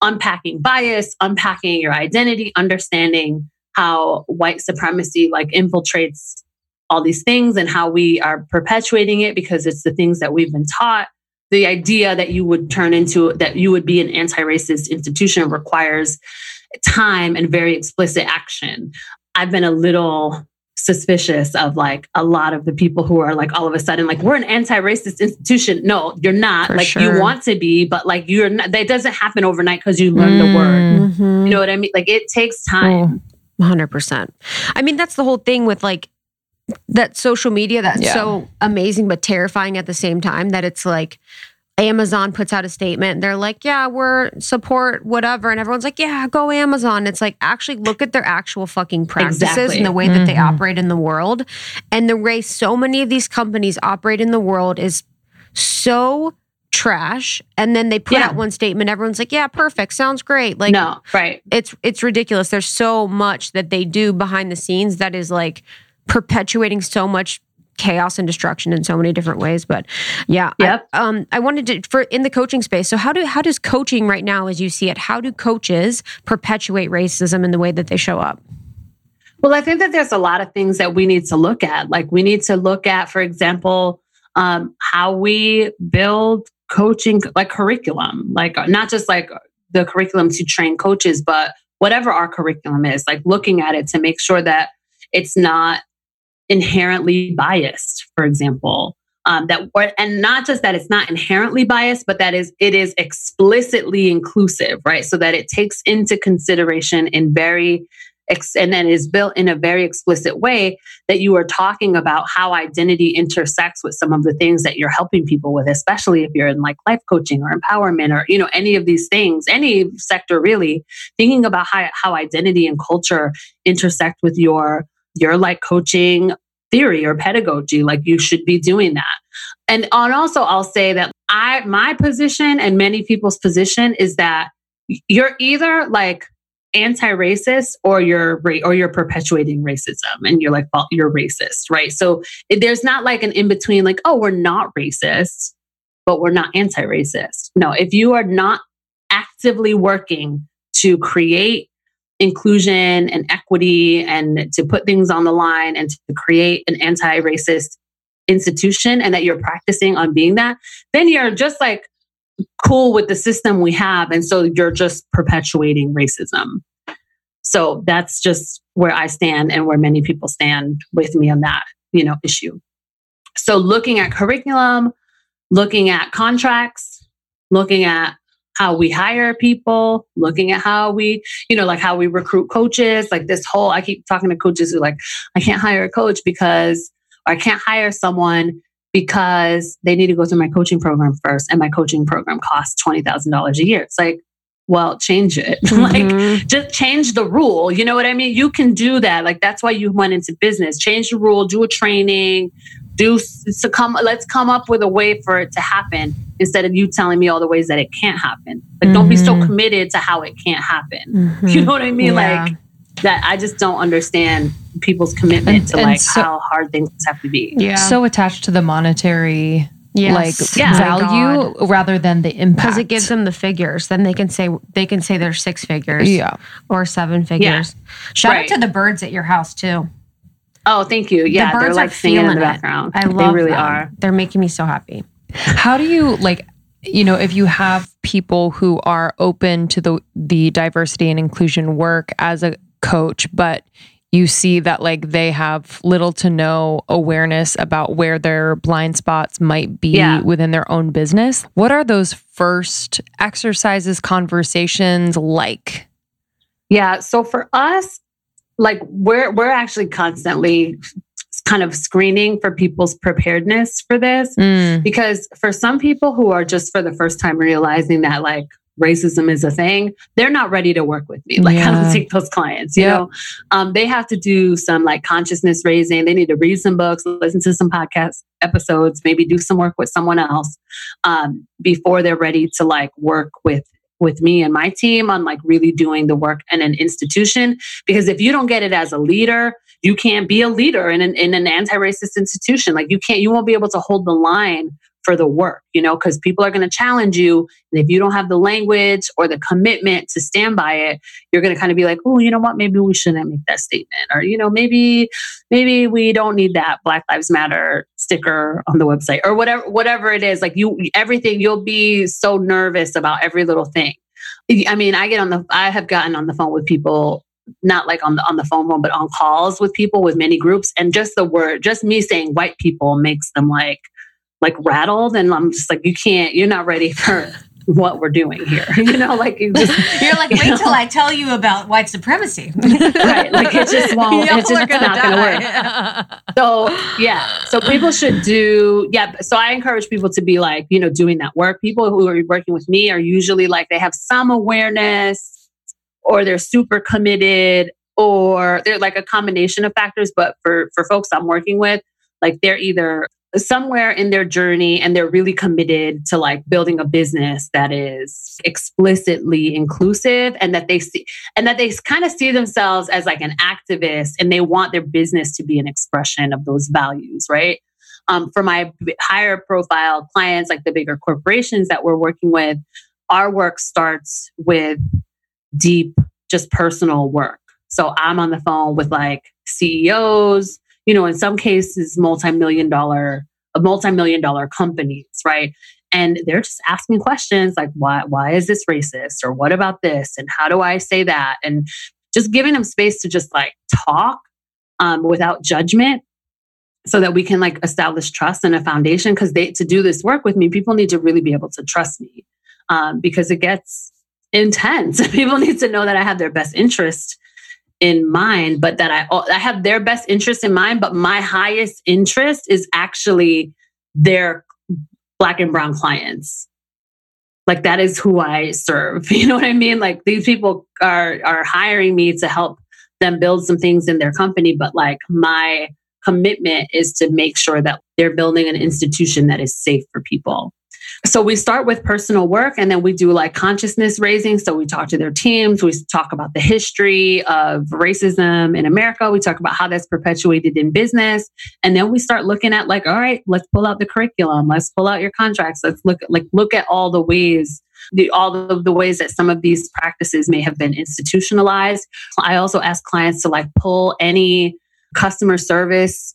unpacking bias, unpacking your identity, understanding how white supremacy like infiltrates all these things and how we are perpetuating it because it's the things that we've been taught. The idea that you would turn into that you would be an anti-racist institution requires time and very explicit action. I've been a little suspicious of like a lot of the people who are like all of a sudden like we're an anti-racist institution. No you're not. For like sure. you want to be but like you're not that doesn't happen overnight because you learn mm, the word. Mm-hmm. you know what i mean? Like it takes time. Oh, 100% i mean that's the whole thing with like that social media that's yeah. so amazing but terrifying at the same time that it's like Amazon puts out a statement. They're like, yeah, we're support whatever. And everyone's like, yeah, go Amazon. It's like, actually look at their actual fucking practices exactly. and the way mm-hmm. that they mm-hmm. operate in the world. And the way so many of these companies operate in the world is so trash. And then they put yeah. out one statement. Everyone's like, yeah, perfect. Sounds great. Like, no, right. It's, it's ridiculous. There's so much that they do behind the scenes that is like perpetuating so much chaos and destruction in so many different ways. But yeah, yep. I, um, I wanted to for in the coaching space. So how do how does coaching right now, as you see it, how do coaches perpetuate racism in the way that they show up? Well, I think that there's a lot of things that we need to look at. Like we need to look at, for example, um, how we build coaching like curriculum, like not just like the curriculum to train coaches, but whatever our curriculum is, like looking at it to make sure that it's not inherently biased, for example. Um, that and not just that it's not inherently biased, but that is it is explicitly inclusive, right? So that it takes into consideration in very and then is built in a very explicit way that you are talking about how identity intersects with some of the things that you're helping people with especially if you're in like life coaching or empowerment or you know any of these things any sector really thinking about how, how identity and culture intersect with your your like coaching theory or pedagogy like you should be doing that. And and also i'll say that i my position and many people's position is that you're either like anti-racist or you're or you're perpetuating racism and you're like well, you're racist right? So there's not like an in between like oh we're not racist but we're not anti-racist. No if you are not actively working to create inclusion and equity and to put things on the line and to create an anti-racist institution and that you're practicing on being that then you're just like cool with the system we have. And so you're just perpetuating racism. So that's just where I stand and where many people stand with me on that, you know, issue. So looking at curriculum, looking at contracts, looking at how we hire people, looking at how we, you know, like how we recruit coaches, like this whole, I keep talking to coaches who like, I can't hire a coach because, or I can't hire someone because they need to go through my coaching program first and my coaching program costs $20,000 a year. It's like, well, change it. [laughs] Mm-hmm. like, just change the rule. You know what I mean? You can do that. Like, that's why you went into business. Change the rule, do a training, do so come, let's come up with a way for it to happen instead of you telling me all the ways that it can't happen. Like, mm-hmm. don't be so mm-hmm. committed to how it can't happen. Mm-hmm. You know what I mean? Yeah. Like, that I just don't understand people's commitment and, to and like so, how hard things have to be. Yeah. So attached to the monetary yes. like yeah. value rather than the impact. Because it gives them the figures. Then they can say they can say they're six figures. Yeah. Or seven figures. Yeah. Shout right. out to the birds at your house too. Oh, thank you. Yeah, the they're like singing in the background. I love they really them. are. They're making me so happy. How do you like you know if you have people who are open to the the diversity and inclusion work as a coach, but you see that like they have little to no awareness about where their blind spots might be yeah. within their own business. What are those first exercises, conversations like? Yeah, so for us, like we're we're actually constantly kind of screening for people's preparedness for this mm. because for some people who are just for the first time realizing that like racism is a thing, they're not ready to work with me. Like yeah. I don't take those clients, you yep. know. Um, they have to do some like consciousness raising. They need to read some books, listen to some podcast episodes, maybe do some work with someone else um, before they're ready to like work with with me and my team on like really doing the work in an institution. Because if you don't get it as a leader, you can't be a leader in an, in an anti-racist institution. Like you can't, you won't be able to hold the line for the work, you know, because people are going to challenge you. And if you don't have the language or the commitment to stand by it, you're going to kind of be like, oh, you know what? Maybe we shouldn't make that statement. Or, you know, maybe, maybe we don't need that Black Lives Matter sticker on the website or whatever, whatever it is. Like you, everything, you'll be so nervous about every little thing. I mean, I get on the, I have gotten on the phone with people not like on the on the phone but on calls with people with many groups and just the word just me saying white people makes them like like rattled and I'm just like, you can't, you're not ready for [laughs] what we're doing here. [laughs] You know, like you just [laughs] You're like, wait you till I tell you about white supremacy. right. Like it just won't it's just gonna not gonna work. so yeah. So people should do yeah. So I encourage people to be like, you know, doing that work. People who are working with me are usually like they have some awareness or they're super committed or they're like a combination of factors. But for for folks I'm working with, like they're either somewhere in their journey and they're really committed to like building a business that is explicitly inclusive and that they see and that they kind of see themselves as like an activist and they want their business to be an expression of those values right? Um, for my higher profile clients like the bigger corporations that we're working with our work starts with deep just personal work. So i'm on the phone with like ceos you know, in some cases, multi-million dollar, multi-million dollar companies, right? and they're just asking questions like why why is this racist? Or what about this? And how do I say that? And just giving them space to just like talk um, without judgment so that we can like establish trust and a foundation. Because they to do this work with me people need to really be able to trust me um, because it gets intense. [laughs] People need to know that i have their best interest in mind but that i i have their best interest in mind but my highest interest is actually their black and brown clients like that is who i serve [laughs] you know what i mean like these people are are hiring me to help them build some things in their company but like my commitment is to make sure that they're building an institution that is safe for people. So we start with personal work and then we do like consciousness raising. So we talk to their teams, we talk about the history of racism in America, we talk about how that's perpetuated in business. And then we start looking at like, all right, let's pull out the curriculum, let's pull out your contracts, let's look like look at all the ways the, all of the ways that some of these practices may have been institutionalized. I also ask clients to like pull any customer service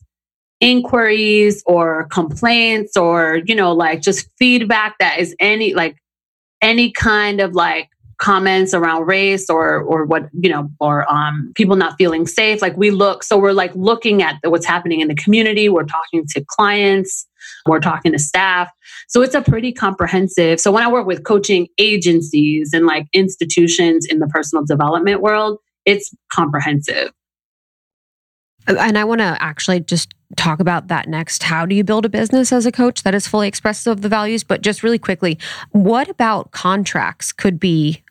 inquiries or complaints or you know like just feedback that is any like any kind of like comments around race or or what you know or um people not feeling safe. Like we look so we're like looking at what's happening in the community. We're talking to clients. We're talking to staff. So it's a pretty comprehensive so when i work with coaching agencies and like institutions in the personal development world it's comprehensive. And I want to actually just talk about that next. How do you build a business as a coach that is fully expressive of the values? But just really quickly, what about contracts could be?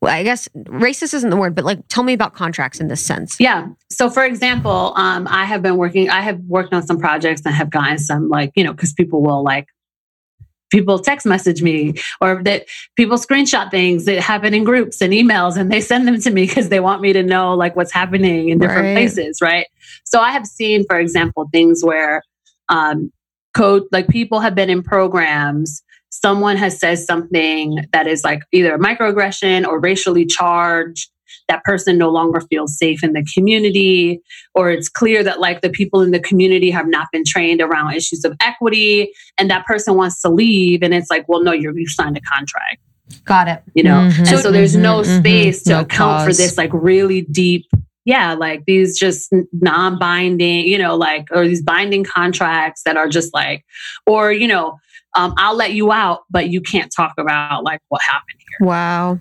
Well, I guess racist isn't the word, but like, tell me about contracts in this sense. Yeah. So, for example, um, I have been working. I have worked on some projects and have gotten some like you know because people will like people text message me or that people screenshot things that happen in groups and emails and they send them to me because they want me to know like what's happening in different right. places right so i have seen for example things where um code like people have been in programs someone has said something that is like either a microaggression or racially charged that person no longer feels safe in the community or it's clear that like the people in the community have not been trained around issues of equity and that person wants to leave and it's like well no you're you signed a contract got it you know mm-hmm. and so there's mm-hmm. no mm-hmm. space to no account cause. for this like really deep yeah like these just non-binding you know like or these binding contracts that are just like or you know um, i'll let you out but you can't talk about like what happened here wow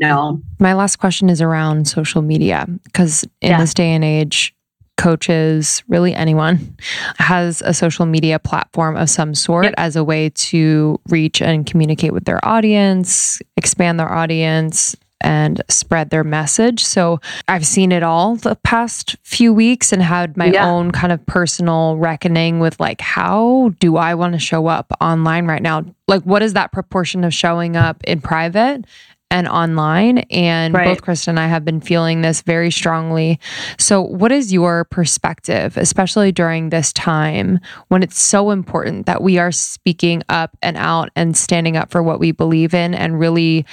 no. My last question is around social media because in yeah. this day and age, coaches, really anyone, has a social media platform of some sort yep. as a way to reach and communicate with their audience, expand their audience, and spread their message. So I've seen it all the past few weeks and had my yeah. own kind of personal reckoning with like, how do I want to show up online right now? Like, what is that proportion of showing up in private and online. And right. both Krista and I have been feeling this very strongly. So, what is your perspective, especially during this time when it's so important that we are speaking up and out and standing up for what we believe in and really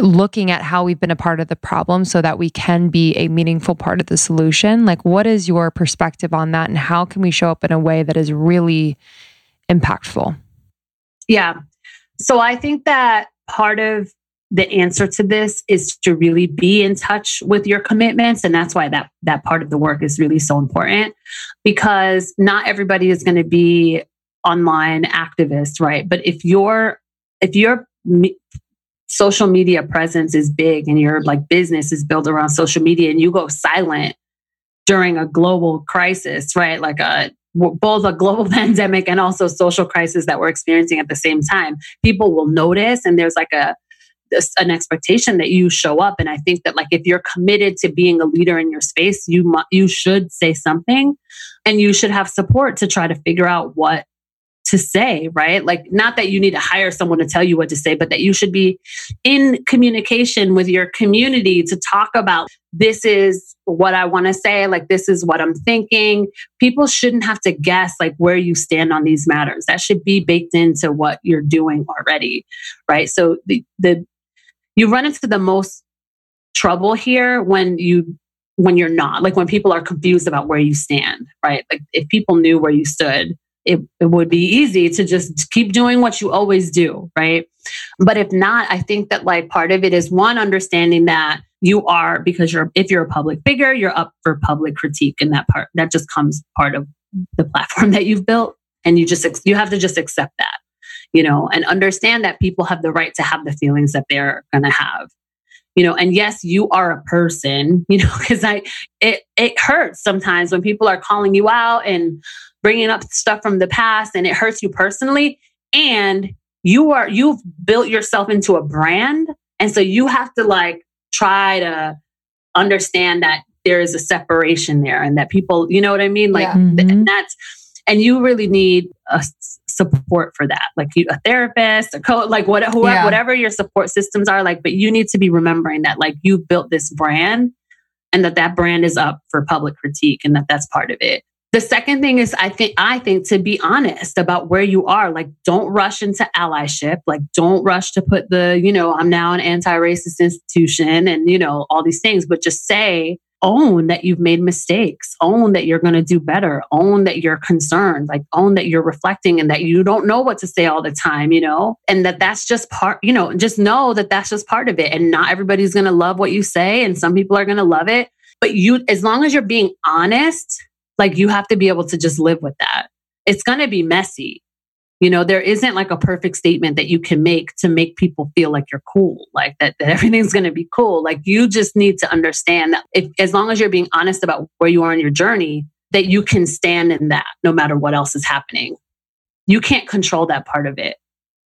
looking at how we've been a part of the problem so that we can be a meaningful part of the solution? Like, what is your perspective on that? And how can we show up in a way that is really impactful? Yeah. So, I think that part of the answer to this is to really be in touch with your commitments. And that's why that that part of the work is really so important because not everybody is going to be online activists right? But if your if your me, social media presence is big and your like business is built around social media and you go silent during a global crisis right? Like a both a global [laughs] pandemic and also social crisis that we're experiencing at the same time people will notice and there's like a an expectation that you show up and i think that like if you're committed to being a leader in your space you mu- you should say something and you should have support to try to figure out what to say, right? Like, not that you need to hire someone to tell you what to say, but that you should be in communication with your community to talk about this is what I want to say, like, this is what I'm thinking. People shouldn't have to guess, like, where you stand on these matters. That should be baked into what you're doing already, right? So, the, the you run into the most trouble here when you when you're not like when people are confused about where you stand right? Like if people knew where you stood it, it would be easy to just keep doing what you always do, right? But if not, I think that like part of it is one understanding that you are because you're if you're a public figure, you're up for public critique, and that part. That just comes part of the platform [laughs] that you've built, and you just you have to just accept that, you know, and understand that people have the right to have the feelings that they're going to have you know and yes you are a person [laughs] you know because i it it hurts sometimes when people are calling you out and bringing up stuff from the past and it hurts you personally and you are you've built yourself into a brand and so you have to like try to understand that there is a separation there and that people you know what i mean like Yeah. Mhm. and that's and you really need a support for that. Like you, a therapist a coach like what, whoever, Yeah. whatever your support systems are like but you need to be remembering that like you built this brand and that that brand is up for public critique and that that's part of it. The second thing is i think i think to be honest about where you are like don't rush into allyship. Like don't rush to put the you know i'm now an anti-racist institution and you know all these things but just say own that you've made mistakes own that you're going to do better own that you're concerned like own that you're reflecting and that you don't know what to say all the time you know? And that that's just part you know just know that that's just part of it and not everybody's going to love what you say and some people are going to love it. But you as long as you're being honest like you have to be able to just live with that. It's going to be messy you know there isn't like a perfect statement that you can make to make people feel like you're cool like that, that [laughs] everything's going to be cool. Like you just need to understand that if as long as you're being honest about where you are in your journey that you can stand in that no matter what else is happening. You can't control that part of it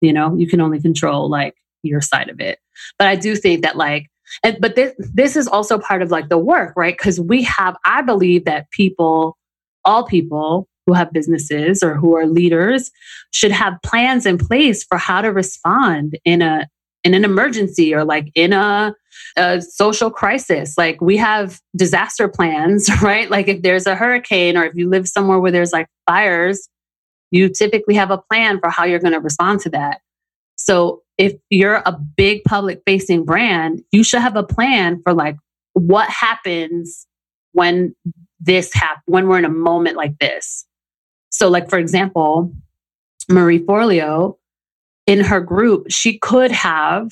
you know? You can only control like your side of it. But i do think that like and but this this is also part of like the work right? Because we have i believe that people all people who have businesses or who are leaders should have plans in place for how to respond in a in an emergency or like in a, a social crisis. Like we have disaster plans [laughs] right? Like if there's a hurricane or if you live somewhere where there's like fires you typically have a plan for how you're going to respond to that. So if you're a big public facing brand you should have a plan for like what happens when this happens, when we're in a moment like this so like for example marie forleo in her group she could have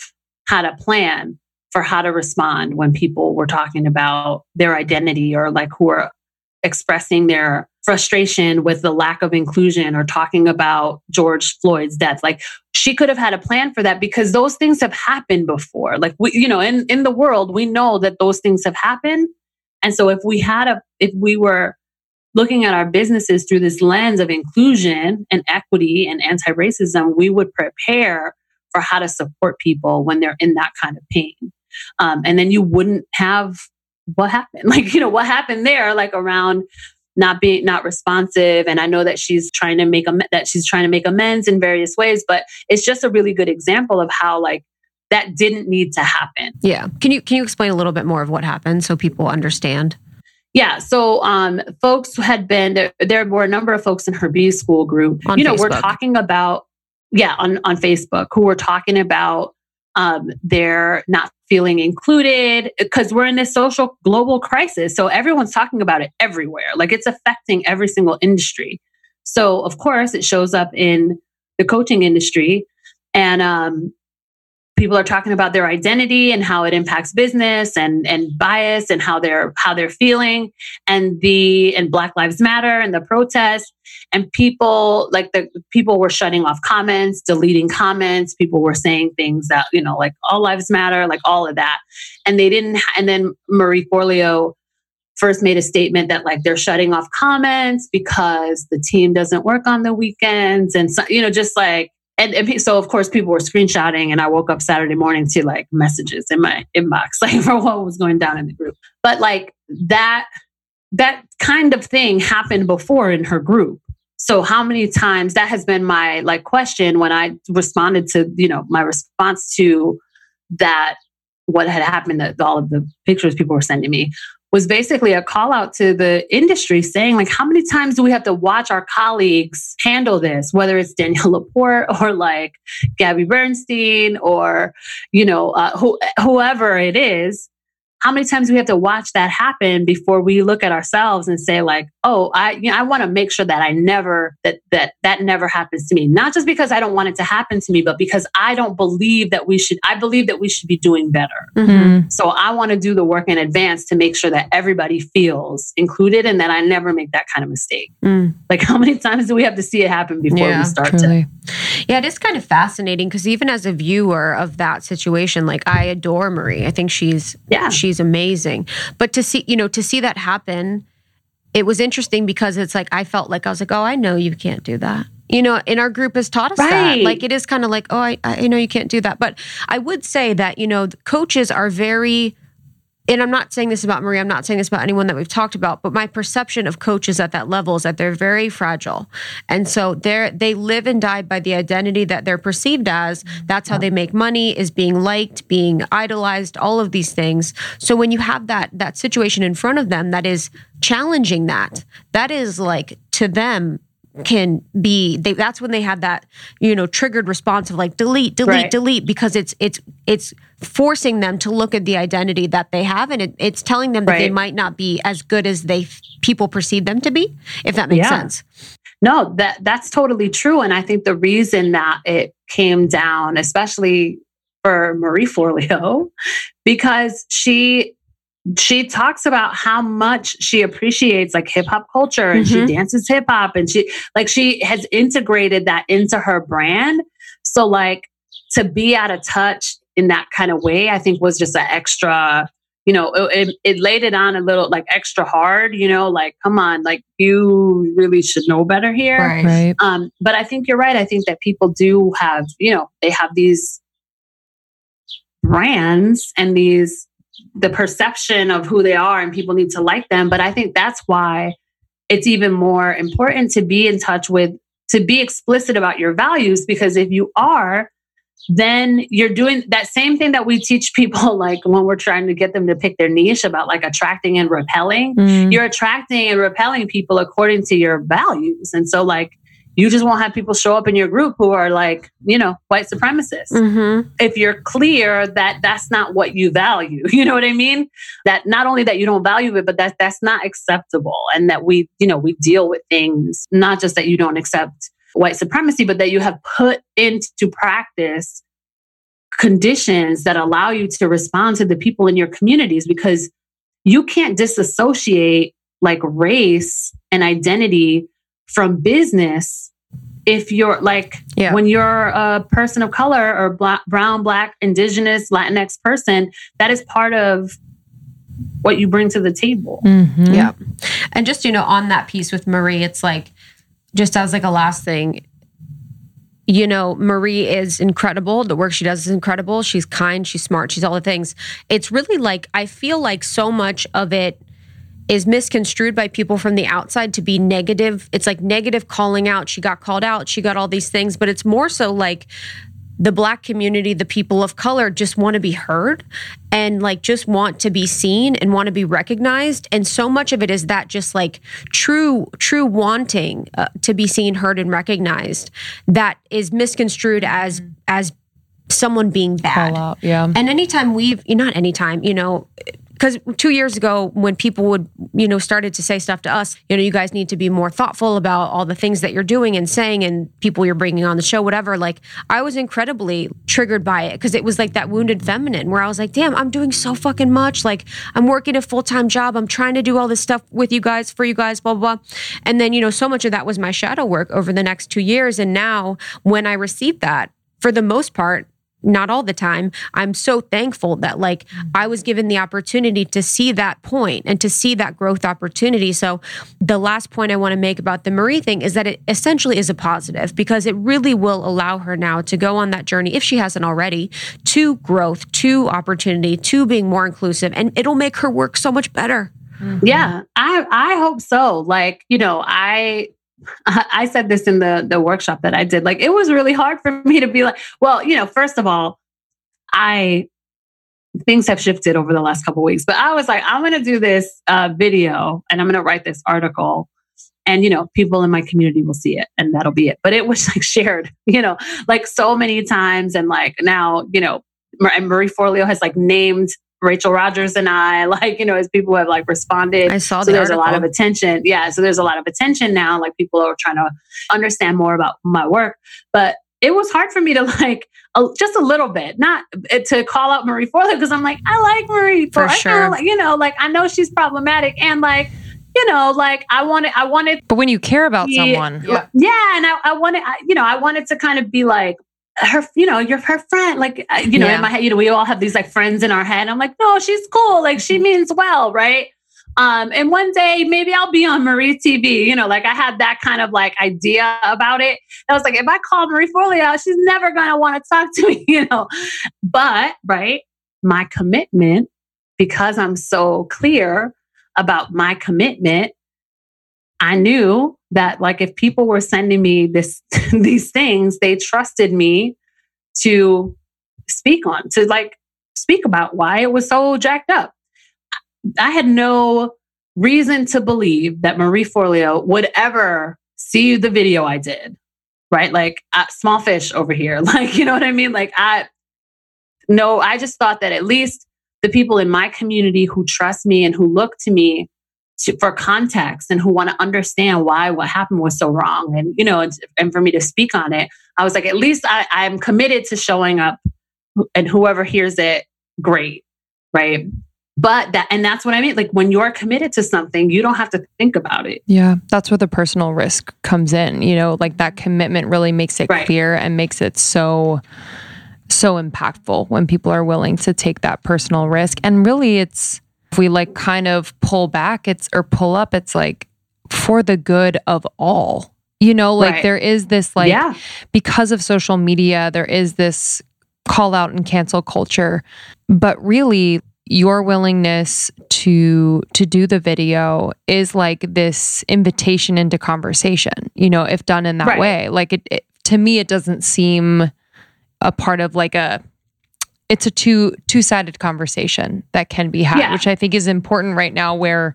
had a plan for how to respond when people were talking about their identity or like who are expressing their frustration with the lack of inclusion or talking about George Floyd's death. Like she could have had a plan for that because those things have happened before. Like we, you know, in, in the world, we know that those things have happened. And so if we had a, if we were looking at our businesses through this lens of inclusion and equity and anti-racism, we would prepare for how to support people when they're in that kind of pain. Um, and then you wouldn't have what happened, [laughs] like, you know, what happened there, like around not being not responsive and i know that she's trying to make a that she's trying to make amends in various ways but it's just a really good example of how like that didn't need to happen Yeah. Can you can you explain a little bit more of what happened so people understand? Yeah so um folks had been there, there were a number of folks in her b school group. On you know we're talking about yeah on on facebook who were talking about um their not feeling included because we're in this social global crisis so everyone's talking about it everywhere. Like it's affecting every single industry. So of course it shows up in the coaching industry. And um people are talking about their identity and how it impacts business and and bias and how they're how they're feeling. And the and black lives matter and the protests. And people like the people were shutting off comments deleting comments. People were saying things that you know like all lives matter like all of that. And they didn't and then marie forleo first made a statement that like they're shutting off comments because the team doesn't work on the weekends and so, you know just like and, and so of course people were screenshotting and i woke up saturday morning to like messages in my inbox [laughs] like for what was going down in the group. But like that that kind of thing happened before in her group. So how many times that has been my like question when i responded to you know my response to that what had happened that all of the pictures people were sending me was basically a call out to the industry saying like how many times do we have to watch our colleagues handle this? Whether it's danielle laporte [laughs] or like gabby bernstein or you know uh, who, whoever it is how many times do we have to watch that happen before we look at ourselves and say like, oh, I, you know, I want to make sure that I never, that, that, that never happens to me. Not just because I don't want it to happen to me, but because I don't believe that we should, I believe that we should be doing better. Mm-hmm. So I want to do the work in advance to make sure that everybody feels included and that I never make that kind of mistake. Mm. Like how many times do we have to see it happen before Yeah, we start to? Yeah, it is kind of fascinating because even as a viewer of that situation, like I adore Marie. I think she's Yeah. she's amazing. But to see, you know, to see that happen, it was interesting because it's like I felt like I was like, oh, I know you can't do that. You know, and our group has taught us that. Like it is kind of like, oh, I, I know you can't do that. But I would say that, you know, coaches are very and I'm not saying this about Marie, I'm not saying this about anyone that we've talked about, but my perception of coaches at that level is that they're very fragile. And so they're they live and die by the identity that they're perceived as. That's how they make money, is being liked, being idolized, all of these things. So when you have that that situation in front of them that is challenging that, that is like to them can be they that's when they have that you know triggered response of like delete delete Right. delete because it's it's it's forcing them to look at the identity that they have and it, it's telling them that they might not be as good as they people perceive them to be if that makes Yeah. sense No, that that's totally true. And I think the reason that it came down, especially for Marie Forleo, because she she talks about how much she appreciates like hip hop culture and she Mhm. dances hip hop and she like she has integrated that into her brand. So like to be out of touch in that kind of way, I think was just an extra, you know, it, it, it laid it on a little like extra hard, you know, like come on, like you really should know better here. Right. Um, but I think you're right. I think that people do have, you know, they have these brands and these the perception of who they are and people need to like them. But I think that's why it's even more important to be in touch with to be explicit about your values because if you are then you're doing that same thing that we teach people [laughs] like when we're trying to get them to pick their niche about like attracting and repelling Mm. you're attracting and repelling people according to your values. And so, like, you just won't have people show up in your group who are like, you know, white supremacists. mm-hmm. If you're clear that that's not what you value, [laughs] you know what I mean? That not only that you don't value it, but that that's not acceptable. And that we, you know, we deal with things, not just that you don't accept white supremacy, but that you have put into practice conditions that allow you to respond to the people in your communities because you can't disassociate like race and identity from business if you're like Yeah. when you're a person of color or black, brown black indigenous latinx person that is part of what you bring to the table Mhm. Yeah. And just, you know, on that piece with Marie, it's like, just as like a last thing, you know, Marie is incredible. The work she does is incredible. She's kind, she's smart, she's all the things. It's really like, I feel like so much of it is misconstrued by people from the outside to be negative. It's like negative calling out. She got called out, she got all these things, but it's more so like, the black community, the people of color just want to be heard and like just want to be seen and want to be recognized. And so much of it is that just like true, true wanting uh, to be seen, heard, and recognized that is misconstrued as, as someone being bad. Out. Yeah. And anytime we've, not anytime, you know, because two years ago when people would, you know, started to say stuff to us, you know, you guys need to be more thoughtful about all the things that you're doing and saying and people you're bringing on the show, whatever. Like I was incredibly triggered by it because it was like that wounded feminine where I was like, damn, I'm doing so fucking much. Like I'm working a full time job. I'm trying to do all this stuff with you guys, for you guys, blah, blah, blah. And then, you know, so much of that was my shadow work over the next two years. And now when I received that, for the most part, not all the time. I'm so thankful that like mm-hmm. I was given the opportunity to see that point and to see that growth opportunity. So the last point I want to make about the Marie thing is that it essentially is a positive because it really will allow her now to go on that journey if she hasn't already to growth, to opportunity, to being more inclusive and it'll make her work so much better. Yeah, I I hope so. Like, you know, I [laughs] I said this in the the workshop that I did. Like it was really hard for me to be like, well, you know, first of all, I things have shifted over the last couple weeks, but I was like, I'm going to do this uh, video and I'm going to write this article and you know people in my community will see it and that'll be it but it was [laughs] like shared you know like so many times and like now you know and marie forleo has like named Rachel Rogers and I, [laughs] like, you know, as people have like responded. I saw so the there's article. a lot of attention. Yeah. So there's a lot of attention now. Like people are trying to understand more about my work. But it was hard for me to [laughs] like a, just a little bit, not uh, to call out Marie Forleo because I'm like, I like Marie For Forleo. I sure. like- you know, like I know she's problematic and like, you know, like I wanted, I wanted But when you care about Yeah. someone, Yeah. yeah, and I, I wanted, I, you know, I wanted to kind of be like her, you know, you're her friend. Like, uh, you know, Yeah. in my head, you know, we all have these like friends in our head. I'm like, no, she's cool. Like, she means well, right? Um, and one day maybe I'll be on Marie TV. You know, like I had that kind of like idea about it. I was like, if I call Marie Forleo, she's never gonna want to talk to [laughs] me. You know, but right, my commitment because I'm so clear about my commitment I knew that like if people were sending me this [laughs] these things, they trusted me to speak on, to like speak about why it was so jacked up. I had no reason to believe that Marie Forleo would ever see the video I did. Right? Like uh, small fish over here. [laughs] Like, you know what I mean? Like I no, I just thought that at least the people in my community who trust me and who look to me to, for context and who want to understand why what happened was so wrong and you know and, and for me to speak on it i was like at least I, i'm committed to showing up and whoever hears it great right but that and that's what i mean like when you're committed to something you don't have to think about it yeah, that's where the personal risk comes in. You know, like that commitment really makes it Right. clear and makes it so so impactful when people are willing to take that personal risk. And really it's if we like kind of pull back, it's or pull up, it's like for the good of all. You know, like Right. there is this like yeah because of social media, there is this call out and cancel culture. But really, your willingness to to do the video is like this invitation into conversation. You know, if done in that Right. way, like it, it to me, it doesn't seem a part of like a. It's a two two sided conversation that can be had, Yeah. which I think is important right now, where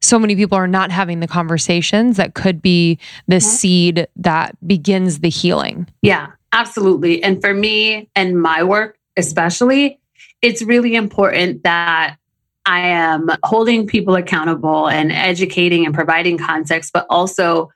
so many people are not having the conversations that could be the Mhm. seed that begins the healing. Yeah, absolutely. And for me and my work, especially, it's really important that I am holding people accountable and educating and providing context, but also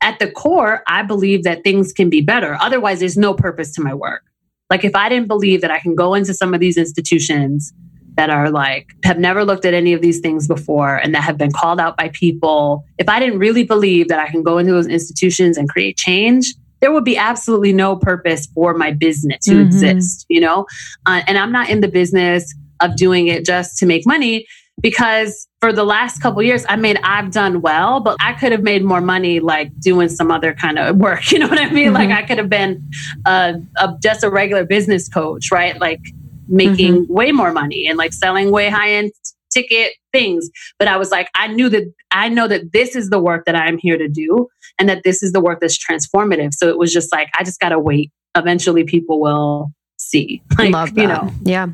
at the core, I believe that things can be better. Otherwise, there's no purpose to my work. Like, if I didn't believe that I can go into some of these institutions that are like, have never looked at any of these things before and that have been called out by people, if I didn't really believe that I can go into those institutions and create change, there would be absolutely no purpose for my business to Mhm. exist, you know? Uh, and I'm not in the business of doing it just to make money because for the last couple years, I mean, I've done well, but I could have made more money like doing some other kind of work. [laughs] You know what I mean? Like Mhm. I could have been uh, a, just a regular business coach, right? Like making way more money and like selling way high end ticket things. But I was like, I knew that I know that this is the work that I'm here to do and that this is the work that's transformative. So it was just like, I just got to wait. Eventually people will see. Like, Love that. you know, Yeah.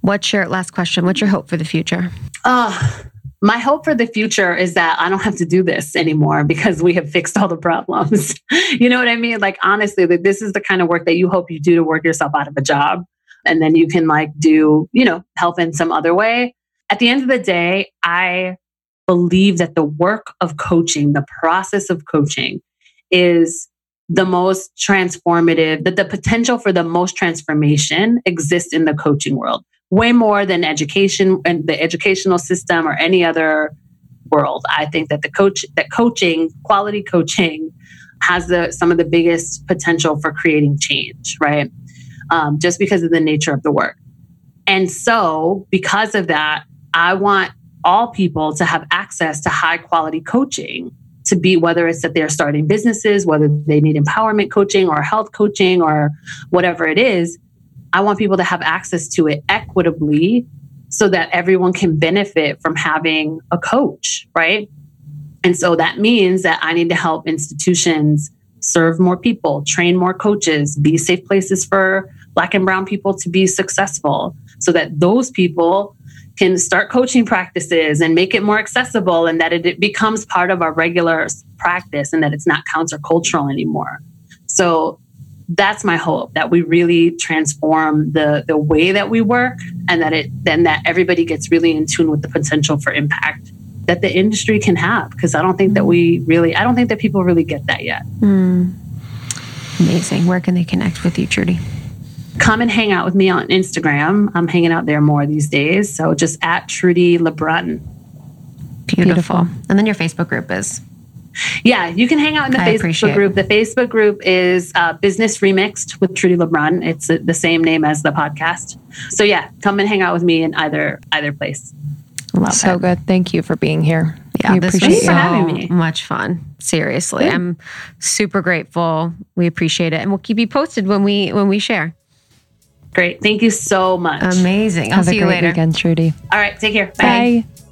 What's your last question? What's your hope for the future? uh, my hope for the future is that I don't have to do this anymore because we have fixed all the problems. [laughs] you know what I mean? Like, honestly, that this is the kind of work that you hope you do to work yourself out of a job. And then you can, like, do, you know, help in some other way. At the end of the day, I believe that the work of coaching, the process of coaching, is the most transformative, that the potential for the most transformation exists in the coaching world way more than education and the educational system or any other world. I think that the coach that coaching, quality coaching, has the some of the biggest potential for creating change, right? Um, just because of the nature of the work. And so, because of that, I want all people to have access to high quality coaching to be whether it's that they're starting businesses, whether they need empowerment coaching or health coaching or whatever it is. I want people to have access to it equitably so that everyone can benefit from having a coach, right? And so that means that I need to help institutions serve more people, train more coaches, be safe places for Black and Brown people to be successful so that those people can start coaching practices and make it more accessible and that it, becomes part of our regular practice and that it's not countercultural anymore. So that's my hope that we really transform the the way that we work and that it then that everybody gets really in tune with the potential for impact that the industry can have because I don't think that we really I don't think that people really get that yet. Mm. Amazing. Where can they connect with you, Trudi? Come and hang out with me on Instagram. I'm hanging out there more these days. So just at Trudi Lebron. Beautiful. Beautiful. And then your Facebook group is yeah, you can hang out in the I Facebook group. The Facebook group is uh, Business Remixed with Trudi Lebron. It's uh, the same name as the podcast. So yeah, come and hang out with me in either either place. Love so it. good. Thank you for being here. Yeah, we this was so much fun. Seriously, good. I'm super grateful. We appreciate it, and we'll keep you posted when we when we share. Great. Thank you so much. Amazing. I'll Have see you later. Again, Trudi. All right. Take care. Bye. Bye.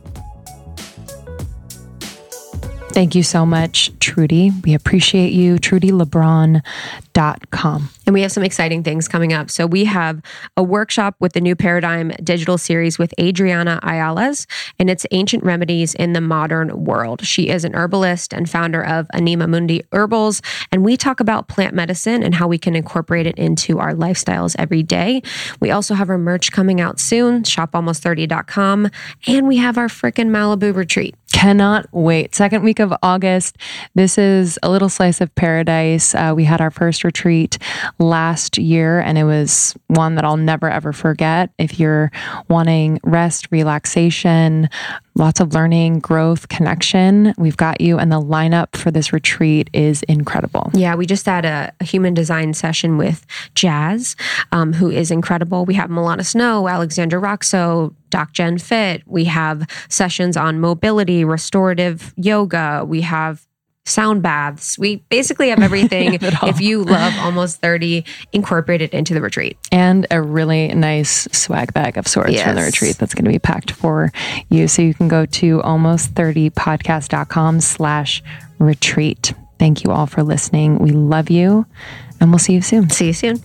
Thank you so much, Trudi. We appreciate you. TrudiLebron.com. And we have some exciting things coming up. So we have a workshop with the New Paradigm digital series with Adriana Ayales, and it's Ancient Remedies in the Modern World. She is an herbalist and founder of Anima Mundi Herbals, and we talk about plant medicine and how we can incorporate it into our lifestyles every day. We also have our merch coming out soon, shopalmost30.com, and we have our frickin' Malibu retreat. Cannot wait. Second week of August. This is a little slice of paradise. Uh, we had our first retreat last year, and it was one that I'll never ever forget. If you're wanting rest, relaxation, lots of learning, growth, connection, we've got you. And the lineup for this retreat is incredible. Yeah, we just had a, a human design session with Jazz, um, who is incredible. We have Milana Snow, Alexandra Roxo, Doc Jen Fit. We have sessions on mobility, restorative yoga. We have sound baths. We basically have everything [laughs] if you love almost 30 incorporated into the retreat. And a really nice swag bag of sorts yes. for the retreat that's going to be packed for you. So you can go to almost30podcast.com slash retreat. Thank you all for listening. We love you and we'll see you soon. See you soon.